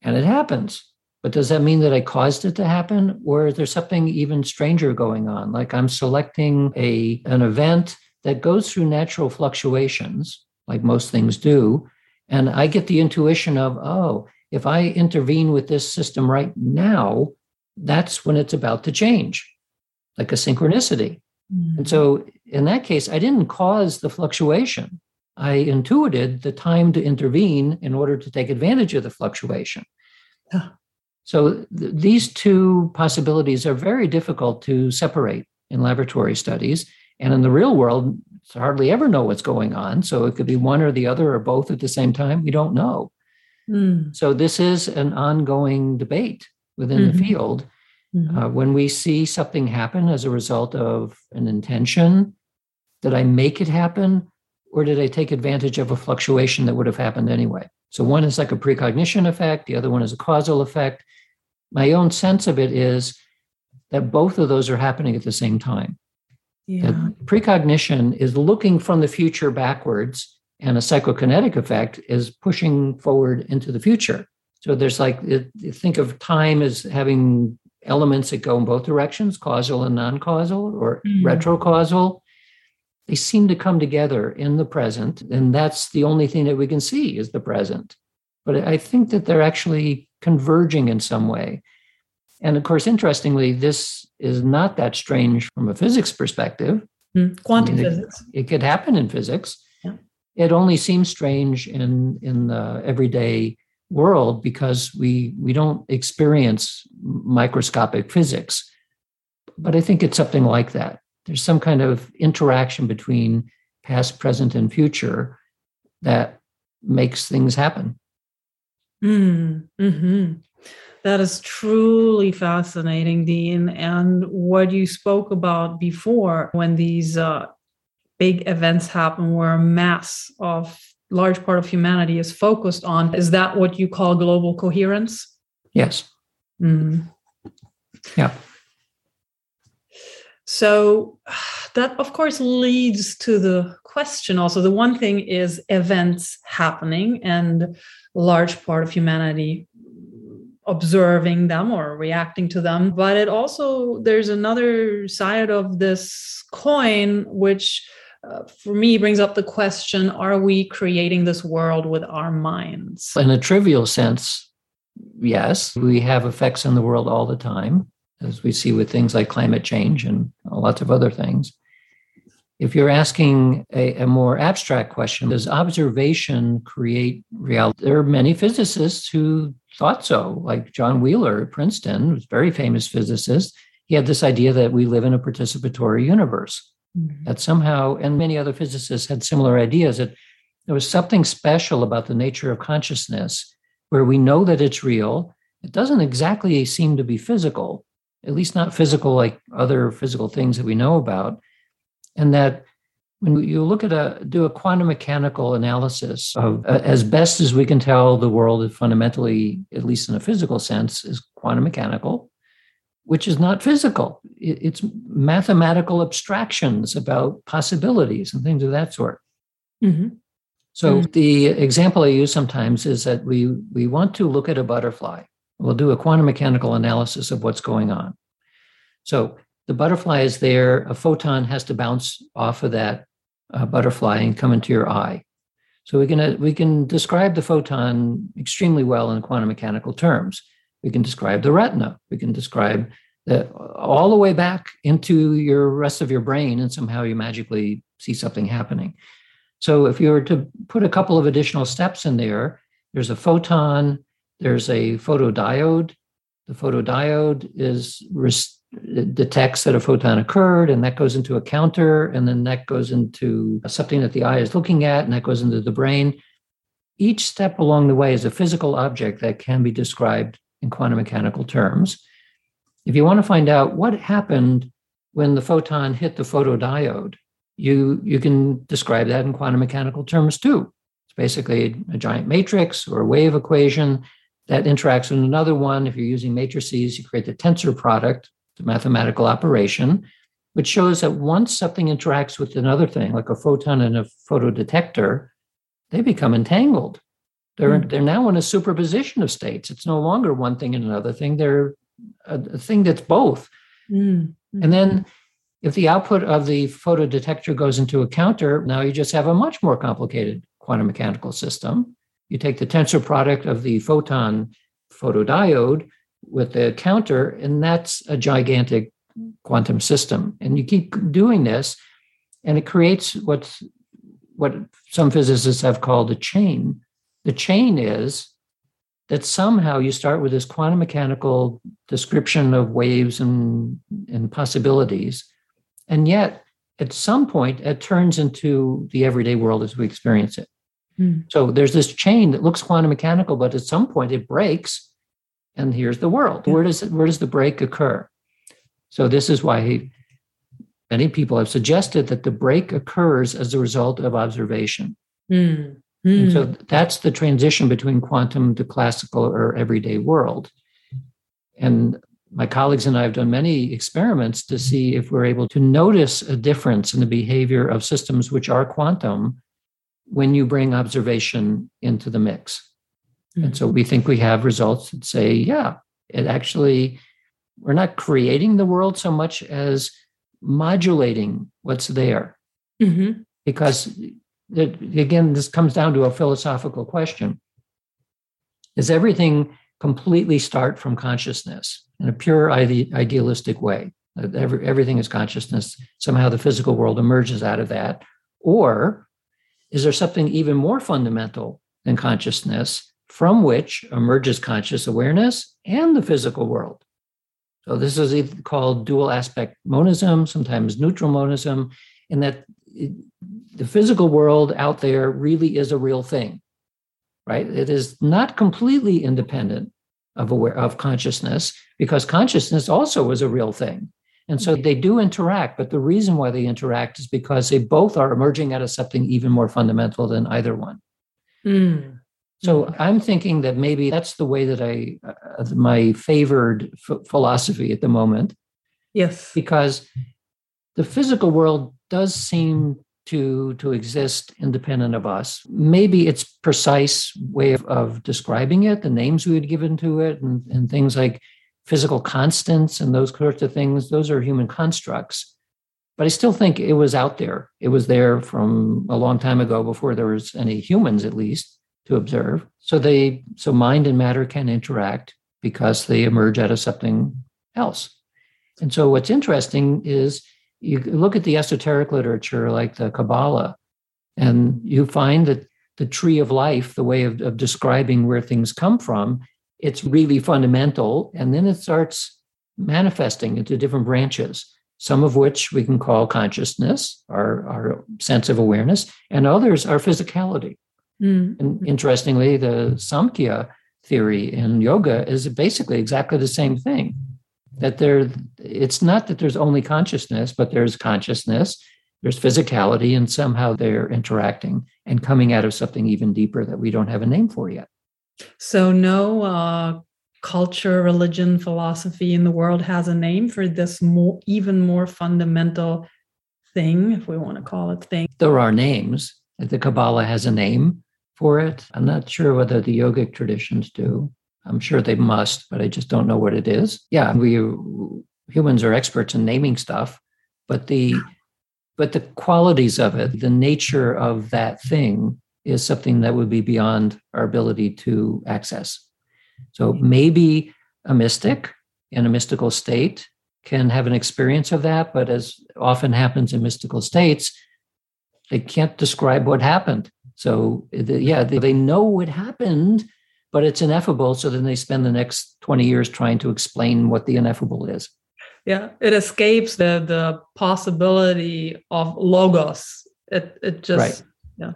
And it happens. But does that mean that I caused it to happen? Or is there something even stranger going on? Like I'm selecting a, an event that goes through natural fluctuations, like most things do. And I get the intuition of, oh, if I intervene with this system right now, that's when it's about to change, like a synchronicity. Mm-hmm. And so in that case, I didn't cause the fluctuation. I intuited the time to intervene in order to take advantage of the fluctuation. So th- these two possibilities are very difficult to separate in laboratory studies. And in the real world, it's hardly ever know what's going on. So it could be one or the other or both at the same time. We don't know. Mm. So this is an ongoing debate within mm-hmm. the field. Mm-hmm. Uh, when we see something happen as a result of an intention, did I make it happen or did I take advantage of a fluctuation that would have happened anyway? So one is like a precognition effect, the other one is a causal effect. My own sense of it is that both of those are happening at the same time. Yeah. precognition is looking from the future backwards, and a psychokinetic effect is pushing forward into the future. So there's like, think of time as having elements that go in both directions, causal and non causal, or mm. retrocausal they seem to come together in the present and that's the only thing that we can see is the present. But i think that they're actually converging in some way. And of course interestingly this is not that strange from a physics perspective. Mm, quantum I mean, physics. it, it, could happen in physics. Yeah. it only seems strange in in the everyday world because we we don't experience microscopic physics. But i think it's something like that there's some kind of interaction between past, present, and future that makes things happen. Mm, hmm That is truly fascinating, Dean. And what you spoke about before when these uh, big events happen where a mass of large part of humanity is focused on. Is that what you call global coherence? Yes. Mm. Yeah. So (sighs) that, of course, leads to the question also. The one thing is events happening and large part of humanity observing them or reacting to them. But it also, there's another side of this coin, which uh, for me brings up the question are we creating this world with our minds? In a trivial sense, yes, we have effects on the world all the time, as we see with things like climate change and lots of other things. If you're asking a, a, more abstract question, does observation create reality? There are many physicists who thought so, like John Wheeler at Princeton, was a very famous physicist. He had this idea that we live in a participatory universe, mm-hmm. that somehow, and many other physicists had similar ideas, that there was something special about the nature of consciousness where we know that it's real. It doesn't exactly seem to be physical, at least not physical like other physical things that we know about. And that when you look at a do a quantum mechanical analysis of uh, as best as we can tell the world is fundamentally at least in a physical sense is quantum mechanical which is not physical it's mathematical abstractions about possibilities and things of that sort mm-hmm. so mm-hmm. the example i use sometimes is that we we want to look at a butterfly we'll do a quantum mechanical analysis of what's going on so the butterfly is there a photon has to bounce off of that uh, butterfly and come into your eye. So we can uh, we can describe the photon extremely well in quantum mechanical terms. We can describe the retina. We can describe the all the way back into your rest of your brain, and somehow you magically see something happening. So if you were to put a couple of additional steps in there, there's a photon, there's a photodiode. The photodiode is detects that a photon occurred and that goes into a counter and then that goes into something that the eye is looking at and that goes into the brain. Each step along the way is a physical object that can be described in quantum mechanical terms. If you want to find out what happened when the photon hit the photodiode you you can describe that in quantum mechanical terms too. It's basically a giant matrix or a wave equation that interacts with another one if you're using matrices you create the tensor product the mathematical operation, which shows that once something interacts with another thing, like a photon and a photodetector, they become entangled. They're, mm. they're now in a superposition of states. It's no longer one thing and another thing. They're a, a thing that's both. Mm. And then if the output of the photodetector goes into a counter, now you just have a much more complicated quantum mechanical system. You take the tensor product of the photon photodiode with the counter, and that's a gigantic quantum system. And you keep doing this, and it creates what's what some physicists have called a chain. The chain is that somehow you start with this quantum mechanical description of waves and, and possibilities, and yet at some point it turns into the everyday world as we experience it. Mm. So there's this chain that looks quantum mechanical, but at some point it breaks and here's the world. Where does it, where does the break occur? So this is why he, many people have suggested that the break occurs as a result of observation. Mm. Mm. so that's the transition between quantum to classical or everyday world. And my colleagues and I have done many experiments to see if we're able to notice a difference in the behavior of systems which are quantum when you bring observation into the mix. Mm-hmm. And so we think we have results that say, yeah, it actually, we're not creating the world so much as modulating what's there. Mm-hmm. Because it, again, this comes down to a philosophical question Does everything completely start from consciousness in a pure ide- idealistic way? Every, everything is consciousness. Somehow the physical world emerges out of that. Or is there something even more fundamental than consciousness from which emerges conscious awareness and the physical world. So this is called dual aspect monism, sometimes neutral monism, in that eh, the physical world out there really is a real thing, right? It is not completely independent of aware of consciousness because consciousness also is a real thing. And so they do interact, but the reason why they interact is because they both are emerging out of something even more fundamental than either one. Mm. So I'm thinking that maybe that's the way that I, uh, my favored f- philosophy at the moment. Yes. Because the physical world does seem to, to exist independent of us. Maybe its precise way of, of describing it, the names we had given to it, and, and things like physical constants and those sorts of things, those are human constructs. But I still think it was out there. It was there from a long time ago before there was any humans, at least, to observe. So they so mind and matter can interact because they emerge out of something else. And so what's interesting is you look at the esoteric literature like the Kabbalah, and you find that the tree of life, the way of, of describing where things come from, it's really fundamental. And then it starts manifesting into different branches, some of which we can call consciousness, our, our sense of awareness, and others are physicality. Mm-hmm. And interestingly, the Samkhya theory in yoga is basically exactly the same thing. That there, it's not that there's only consciousness, but there's consciousness, there's physicality, and somehow they're interacting and coming out of something even deeper that we don't have a name for yet. So, no uh, culture, religion, philosophy in the world has a name for this more, even more fundamental thing, if we want to call it thing. There are names. The Kabbalah has a name for it. I'm not sure whether the yogic traditions do. I'm sure they must, but I just don't know what it is. Yeah, we humans are experts in naming stuff, but the but the qualities of it, the nature of that thing is something that would be beyond our ability to access. So hmm. maybe a mystic in a mystical state can have an experience of that, but as often happens in mystical states, they can't describe what happened. So, eh, yeah, they know what happened, but it's ineffable. So then they spend the next 20 years trying to explain what the ineffable is. Yeah, it escapes the the possibility of logos. It it just right. yeah.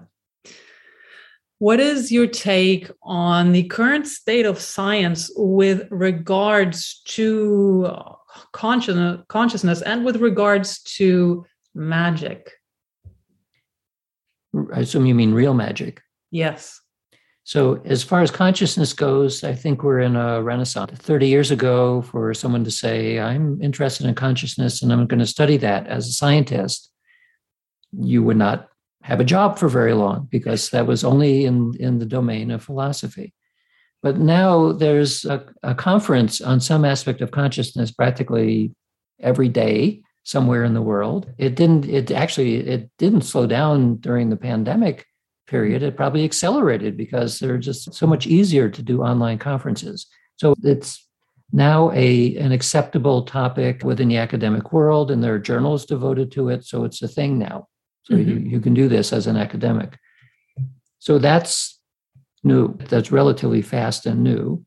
What is your take on the current state of science with regards to uh, consciousness, consciousness and with regards to magic? I assume you mean real magic. Yes. So, as far as consciousness goes, I think we're in a renaissance. 30 years ago, for someone to say, I'm interested in consciousness and I'm going to study that as a scientist, you would not have a job for very long because that was only in, in the domain of philosophy. But now there's a, a conference on some aspect of consciousness practically every day somewhere in the world. It didn't, it actually, it didn't slow down during the pandemic period. It probably accelerated because they're just so much easier to do online conferences. So it's now a an acceptable topic within the academic world and there are journals devoted to it so it's a thing now so mm-hmm. you, you can do this as an academic. So that's new. That's relatively fast and new.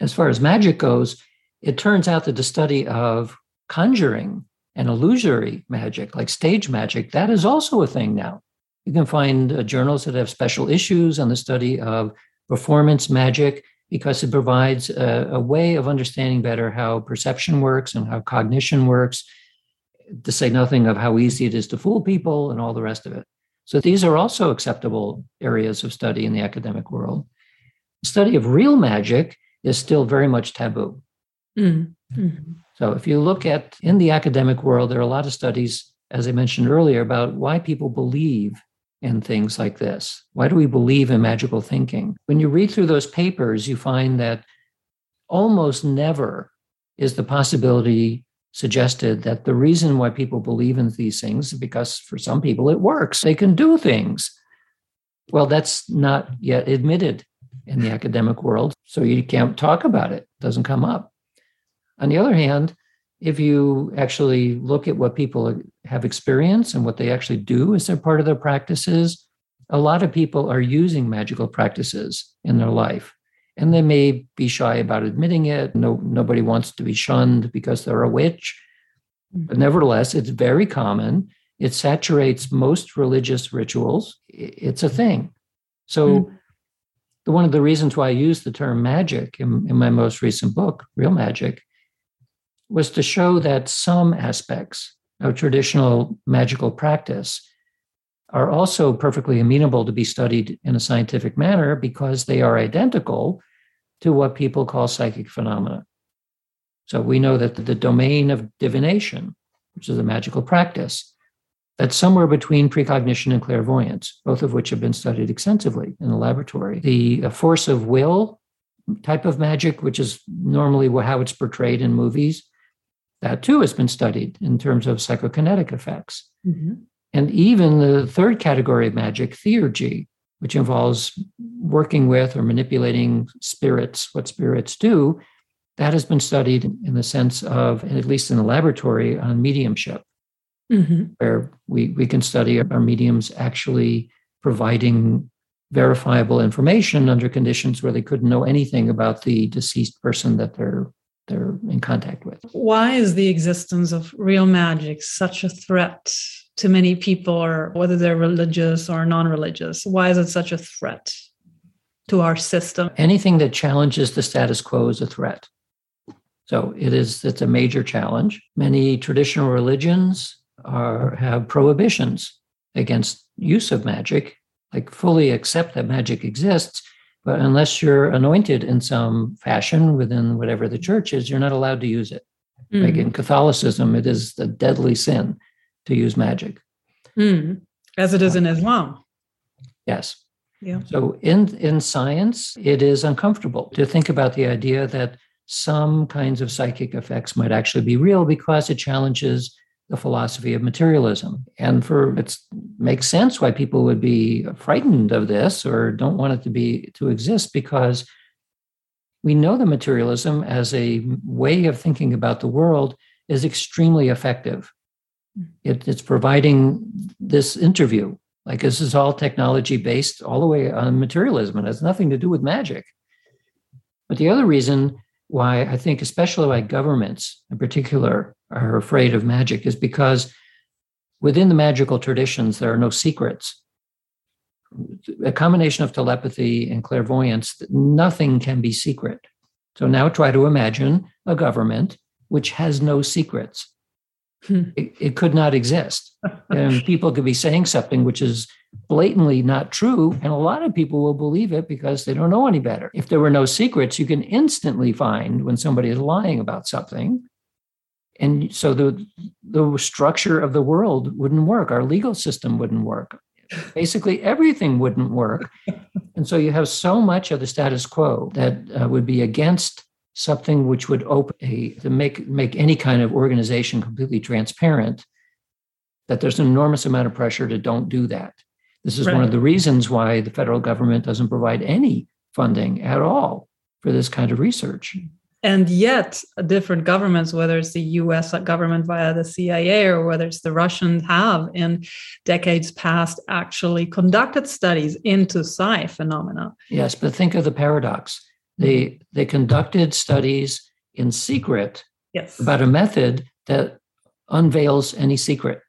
As far as magic goes, it turns out that the study of conjuring and illusory magic, like stage magic, that is also a thing now. You can find uh, journals that have special issues on the study of performance magic because it provides a, a, way of understanding better how perception works and how cognition works to say nothing of how easy it is to fool people and all the rest of it. So these are also acceptable areas of study in the academic world. The study of real magic is still very much taboo. Mm-hmm. So if you look at in the academic world, there are a lot of studies, as I mentioned earlier, about why people believe in things like this. Why do we believe in magical thinking? When you read through those papers, you find that almost never is the possibility suggested that the reason why people believe in these things is because for some people it works. They can do things. Well, that's not yet admitted in the academic world. So you can't talk about it, it doesn't come up. On the other hand, if you actually look at what people have experienced and what they actually do as their part of their practices, a lot of people are using magical practices in their life and they may be shy about admitting it. No, nobody wants to be shunned because they're a witch. But mm-hmm. nevertheless, it's very common. It saturates most religious rituals. It's a thing. So, mm one of the reasons why I use the term magic in, in my most recent book, Real Magic, was to show that some aspects of traditional magical practice are also perfectly amenable to be studied in a scientific manner because they are identical to what people call psychic phenomena. So we know that the domain of divination, which is a magical practice, that's somewhere between precognition and clairvoyance, both of which have been studied extensively in the laboratory. The force of will type of magic, which is normally how it's portrayed in movies, that too has been studied in terms of psychokinetic effects. Mm-hmm. And even the third category of magic, theurgy, which involves working with or manipulating spirits, what spirits do, that has been studied in the sense of, at least in the laboratory, on mediumship mm-hmm. where we, we can study our mediums actually providing verifiable information under conditions where they couldn't know anything about the deceased person that they're they're in contact with. Why is the existence of real magic such a threat to many people, or whether they're religious or non-religious? Why is it such a threat to our system? Anything that challenges the status quo is a threat. So it is it's a major challenge. Many traditional religions are have prohibitions against use of magic, like fully accept that magic exists, but unless you're anointed in some fashion within whatever the church is, you're not allowed to use it. Mm. Like in Catholicism, it is a deadly sin to use magic. Mm. As it is in Islam. Yes. Yeah. So in in science, it is uncomfortable to think about the idea that some kinds of psychic effects might actually be real because it challenges the philosophy of materialism. And for it makes sense why people would be frightened of this or don't want it to be to exist because we know that materialism as a way of thinking about the world is extremely effective. It, it's providing this interview. Like this is all technology based all the way on materialism. and has nothing to do with magic. But the other reason why I think, especially why governments in particular are afraid of magic, is because within the magical traditions, there are no secrets. A combination of telepathy and clairvoyance, nothing can be secret. So now try to imagine a government which has no secrets. Hmm. It, it, could not exist. and (laughs) people could be saying something which is blatantly not true. And a lot of people will believe it because they don't know any better. If there were no secrets, you can instantly find when somebody is lying about something. And so the, the structure of the world wouldn't work. Our legal system wouldn't work. Basically, everything wouldn't work. (laughs) And so you have so much of the status quo that uh, would be against something which would open a to make make any kind of organization completely transparent that there's an enormous amount of pressure to don't do that this is right. one of the reasons why the federal government doesn't provide any funding at all for this kind of research. And yet, different governments, whether it's the US government via the CIA or whether it's the Russians, have in decades past actually conducted studies into psi phenomena. Yes, but think of the paradox. They, they conducted studies in secret yes. about a method that unveils any secret.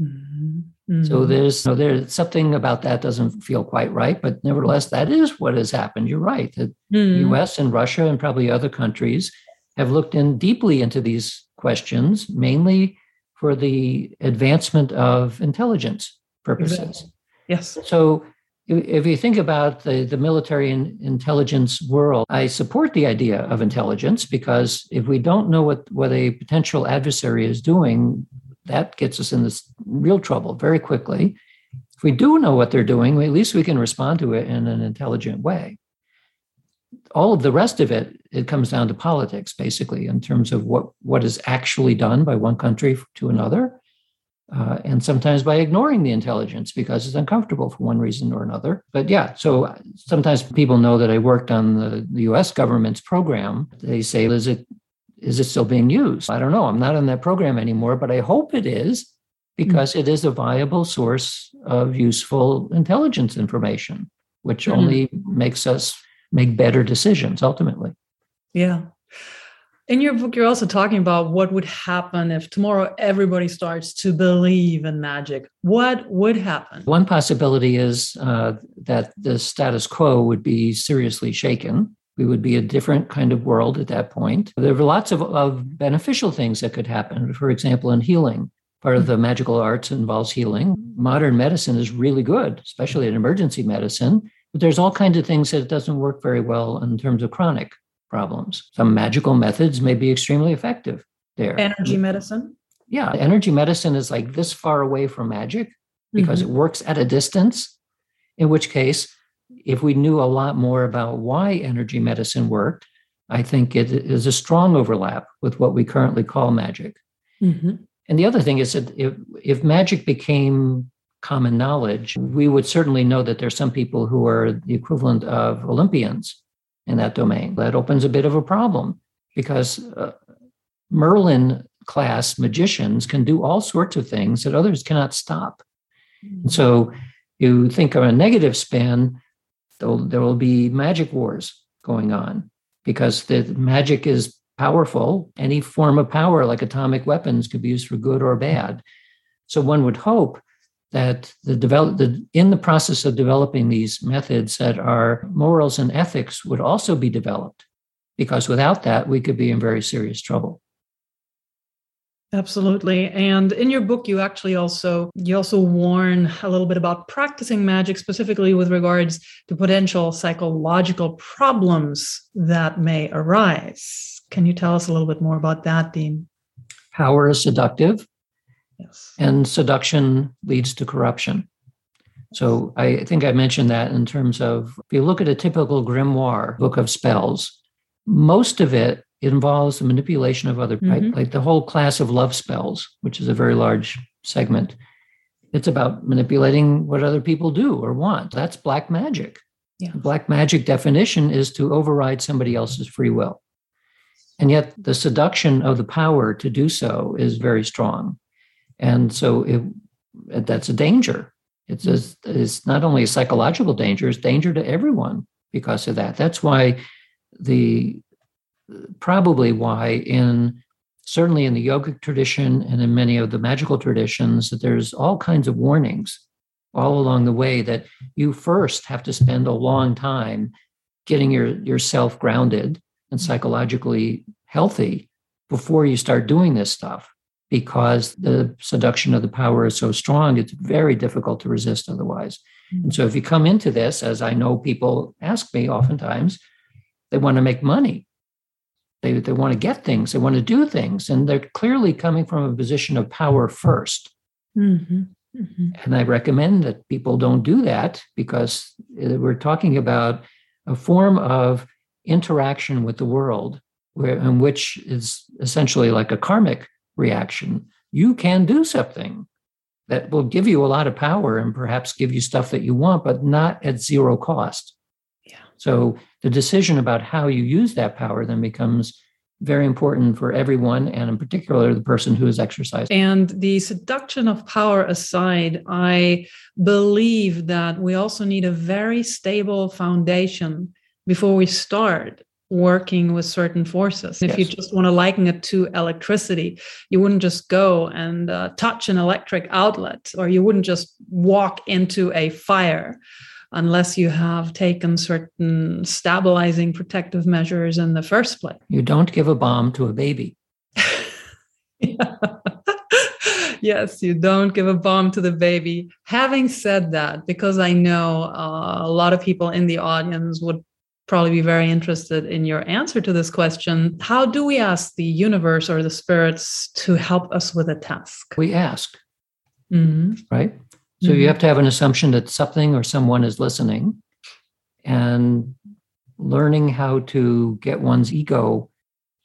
Mm-hmm. Mm-hmm. So there's so there's something about that doesn't feel quite right, but nevertheless, that is what has happened. You're right. The mm-hmm. U.S. and Russia and probably other countries have looked in deeply into these questions, mainly for the advancement of intelligence purposes. Exactly. Yes. So if you think about the, the military and intelligence world, I support the idea of intelligence because if we don't know what, what a potential adversary is doing, that gets us in this real trouble very quickly. If we do know what they're doing, at least we can respond to it in an intelligent way. All of the rest of it, it comes down to politics, basically, in terms of what, what is actually done by one country to another, uh, and sometimes by ignoring the intelligence because it's uncomfortable for one reason or another. But yeah, so sometimes people know that I worked on the, the US government's program. They say, is it is it still being used? I don't know. I'm not in that program anymore, but I hope it is because mm-hmm. it is a viable source of useful intelligence information, which mm-hmm. only makes us make better decisions ultimately. Yeah. In your book, you're also talking about what would happen if tomorrow everybody starts to believe in magic. What would happen? One possibility is uh, that the status quo would be seriously shaken we would be a different kind of world at that point. There were lots of, of beneficial things that could happen. For example, in healing, Part of the magical arts involves healing. Modern medicine is really good, especially in emergency medicine, but there's all kinds of things that it doesn't work very well in terms of chronic problems. Some magical methods may be extremely effective there. Energy medicine? Yeah, energy medicine is like this far away from magic because mm-hmm. it works at a distance, in which case, if we knew a lot more about why energy medicine worked, I think it is a strong overlap with what we currently call magic. Mm-hmm. And the other thing is that if, if magic became common knowledge, we would certainly know that there's some people who are the equivalent of Olympians in that domain. That opens a bit of a problem because uh, Merlin class magicians can do all sorts of things that others cannot stop. And so you think of a negative spin, there will be magic wars going on because the magic is powerful. Any form of power, like atomic weapons, could be used for good or bad. So one would hope that the develop the, in the process of developing these methods that our morals and ethics would also be developed because without that we could be in very serious trouble. Absolutely. And in your book you actually also you also warn a little bit about practicing magic specifically with regards to potential psychological problems that may arise. Can you tell us a little bit more about that dean? Power is seductive Yes. And seduction leads to corruption. So I think I mentioned that in terms of if you look at a typical grimoire book of spells, most of it involves the manipulation of other mm-hmm. like the whole class of love spells, which is a very large segment. It's about manipulating what other people do or want. That's black magic. Yeah. Black magic definition is to override somebody else's free will. And yet the seduction of the power to do so is very strong. And so it, that's a danger. It's, a, it's not only a psychological danger, it's danger to everyone because of that. That's why the probably why in certainly in the yogic tradition and in many of the magical traditions that there's all kinds of warnings all along the way that you first have to spend a long time getting your yourself grounded and psychologically healthy before you start doing this stuff because the seduction of the power is so strong, it's very difficult to resist otherwise. Mm-hmm. And so if you come into this, as I know people ask me oftentimes, they want to make money. They, they want to get things, they want to do things, and they're clearly coming from a position of power 1st mm-hmm. Mm-hmm. And I recommend that people don't do that because uh, we're talking about a form of interaction with the world where, in which is essentially like a karmic reaction, you can do something that will give you a lot of power and perhaps give you stuff that you want, but not at zero cost. Yeah. So the decision about how you use that power then becomes very important for everyone, and in particular, the person who is exercising. And the seduction of power aside, I believe that we also need a very stable foundation before we start working with certain forces. If yes. you just want to liken it to electricity, you wouldn't just go and uh, touch an electric outlet, or you wouldn't just walk into a fire unless you have taken certain stabilizing protective measures in the first place. You don't give a bomb to a baby. (laughs) yes, you don't give a bomb to the baby. Having said that, because I know uh, a lot of people in the audience would probably be very interested in your answer to this question. How do we ask the universe or the spirits to help us with a task? We ask, mm-hmm. right? So mm-hmm. you have to have an assumption that something or someone is listening and learning how to get one's ego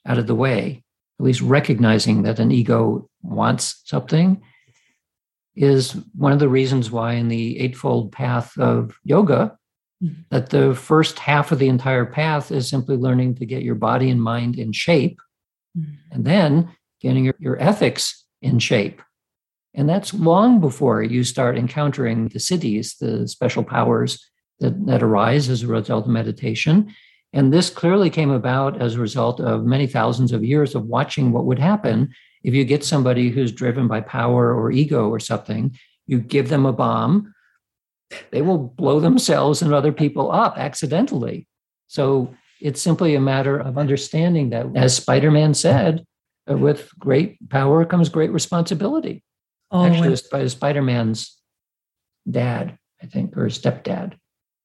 out of the way, at least recognizing that an ego wants something is one of the reasons why in the eightfold path of yoga. That the first half of the entire path is simply learning to get your body and mind in shape, mm-hmm. and then getting your, your ethics in shape. And that's long before you start encountering the siddhis the special powers that, that arise as a result of meditation. And this clearly came about as a result of many thousands of years of watching what would happen if you get somebody who's driven by power or ego or something, you give them a bomb they will blow themselves and other people up accidentally. So it's simply a matter of understanding that, as Spider Man said, uh, with great power comes great responsibility. Oh, Actually, was Spider Man's dad, I think, or stepdad.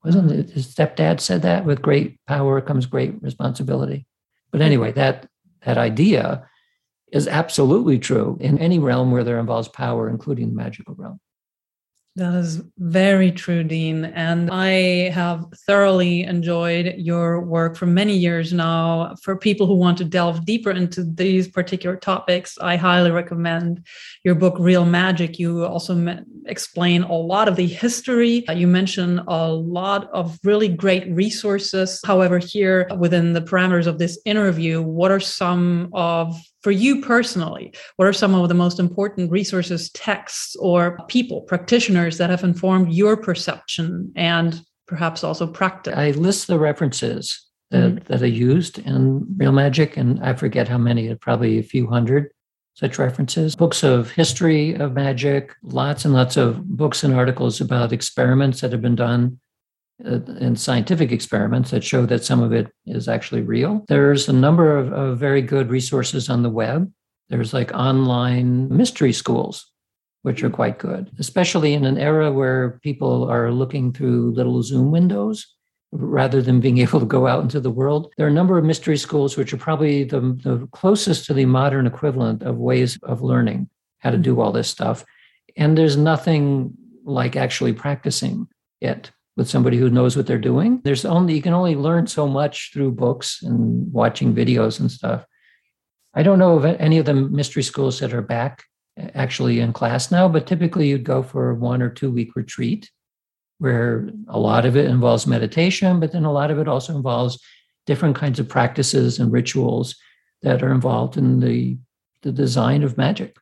Wasn't it his stepdad said that with great power comes great responsibility? But anyway, that that idea is absolutely true in any realm where there involves power, including the magical realm. That is very true, Dean. And I have thoroughly enjoyed your work for many years now. For people who want to delve deeper into these particular topics, I highly recommend your book, Real Magic. You also explain a lot of the history. You mention a lot of really great resources. However, here within the parameters of this interview, what are some of for you personally, what are some of the most important resources, texts, or people, practitioners that have informed your perception and perhaps also practice? I list the references that, mm-hmm. that I used in Real Magic, and I forget how many, probably a few hundred such references. Books of history of magic, lots and lots of books and articles about experiments that have been done Uh, in scientific experiments that show that some of it is actually real. There's a number of, of very good resources on the web. There's like online mystery schools, which are quite good, especially in an era where people are looking through little Zoom windows rather than being (laughs) able to go out into the world. There are a number of mystery schools which are probably the, the closest to the modern equivalent of ways of learning how to do all this stuff. And there's nothing like actually practicing it with somebody who knows what they're doing. There's only you can only learn so much through books and watching videos and stuff. I don't know of any of the mystery schools that are back actually in class now, but typically you'd go for a one or two week retreat where a lot of it involves meditation, but then a lot of it also involves different kinds of practices and rituals that are involved in the, the design of magic.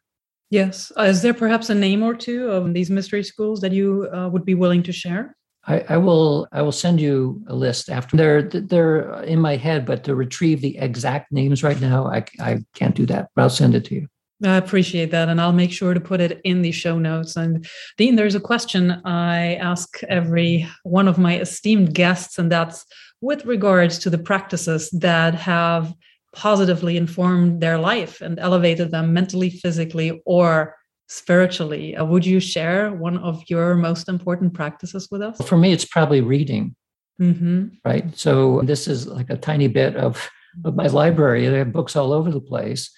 Yes. Uh, is there perhaps a name or two of these mystery schools that you uh, would be willing to share? I, I, will I will send you a list after they're they're in my head, but to retrieve the exact names right now, I I can't do that. But I'll send it to you. I appreciate that, and I'll make sure to put it in the show notes. And Dean, there's a question I ask every one of my esteemed guests, and that's with regards to the practices that have positively informed their life and elevated them mentally, physically, or spiritually. Uh, would you share one of your most important practices with us? For me, it's probably reading. Mm-hmm. Right. So this is like a tiny bit of, of my library. I have books all over the place,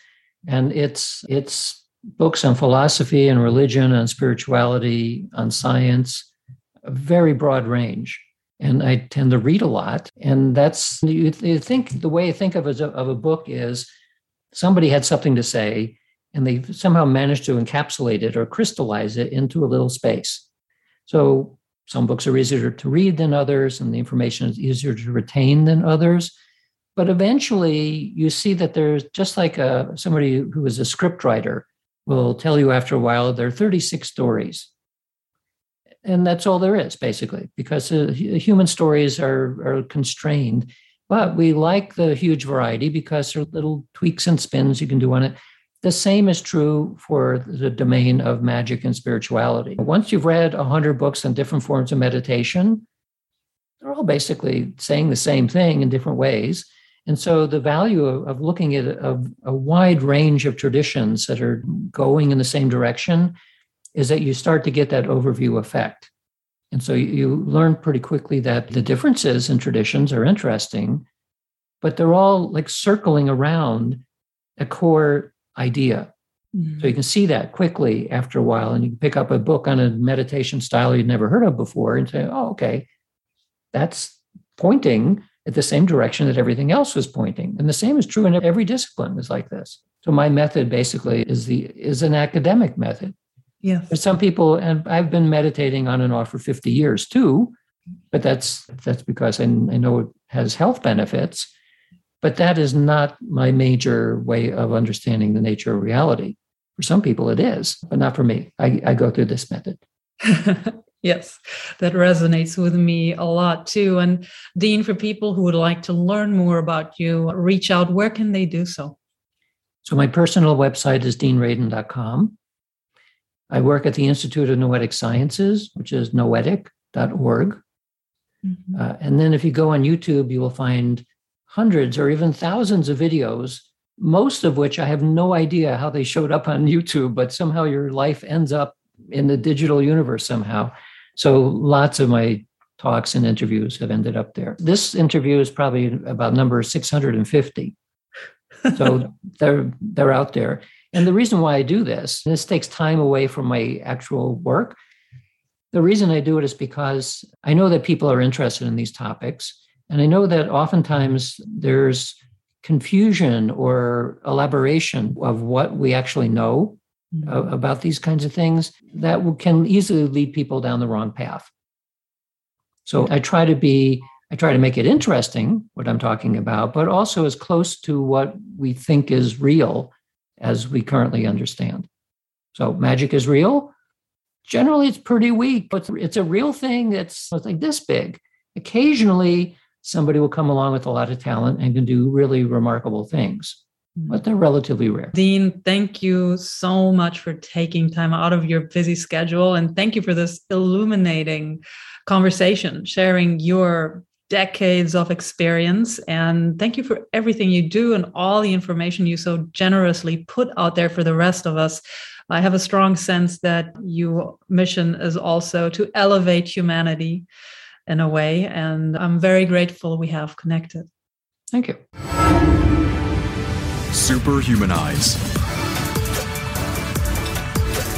and it's it's books on philosophy and religion, and spirituality, on science, a very broad range. And I tend to read a lot, and that's you, you think the way I think of, a, of a book is somebody had something to say and they somehow managed to encapsulate it or crystallize it into a little space. So some books are easier to read than others, and the information is easier to retain than others. But eventually, you see that there's just like a, somebody who is a script writer will tell you after a while there are 36 stories. And that's all there is, basically, because uh, human stories are, are constrained. But we like the huge variety because there are little tweaks and spins you can do on it. The same is true for the domain of magic and spirituality. Once you've read 100 books on different forms of meditation, they're all basically saying the same thing in different ways. And so the value of, of looking at a, a wide range of traditions that are going in the same direction is that you start to get that overview effect. And so you, you learn pretty quickly that the differences in traditions are interesting, but they're all like circling around a core idea. Mm-hmm. So you can see that quickly after a while, and you can pick up a book on a meditation style you'd never heard of before and say, oh, okay, that's pointing at the same direction that everything else was pointing. And the same is true in every discipline is like this. So my method basically is the is an academic method. Yeah. There's some people, and I've been meditating on and off for 50 years too, but that's that's because I, I know it has health benefits. But that is not my major way of understanding the nature of reality. For some people, it is, but not for me. I, I go through this method. (laughs) yes, that resonates with me a lot too. And Dean, for people who would like to learn more about you, reach out, where can they do so? So, my personal website is deanradin.com. I work at the Institute of Noetic Sciences, which is noetic.org. Mm-hmm. Uh, and then if you go on YouTube, you will find hundreds or even thousands of videos most of which I have no idea how they showed up on (laughs) YouTube, but somehow your life ends up in the digital universe somehow. So lots of my talks and interviews have ended up there. This interview is probably about number 650. So (laughs) they're they're out there. And the reason why I do this, this takes time away from my actual work. The reason I do it is because I know that people are interested in these topics. And I know that oftentimes there's confusion or elaboration of what we actually know mm-hmm. about these kinds of things that can easily lead people down the wrong path. So I try to be, I try to make it interesting, what I'm talking about, but also as close to what we think is real as we currently understand. So magic is real. Generally, it's pretty weak, but it's a real thing that's like this big. Occasionally, somebody will come along with a lot of talent and can do really remarkable things mm. but they're relatively rare. Dean, thank you so much for taking time out of your busy schedule. And thank you for this illuminating conversation, sharing your decades of experience. And thank you for everything you do and all the information you so generously put out there for the rest of us. I have a strong sense that your mission is also to elevate humanity in a way. And I'm very grateful we have connected. Thank you. Superhumanize.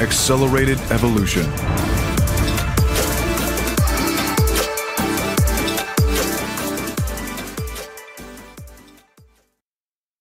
Accelerated evolution.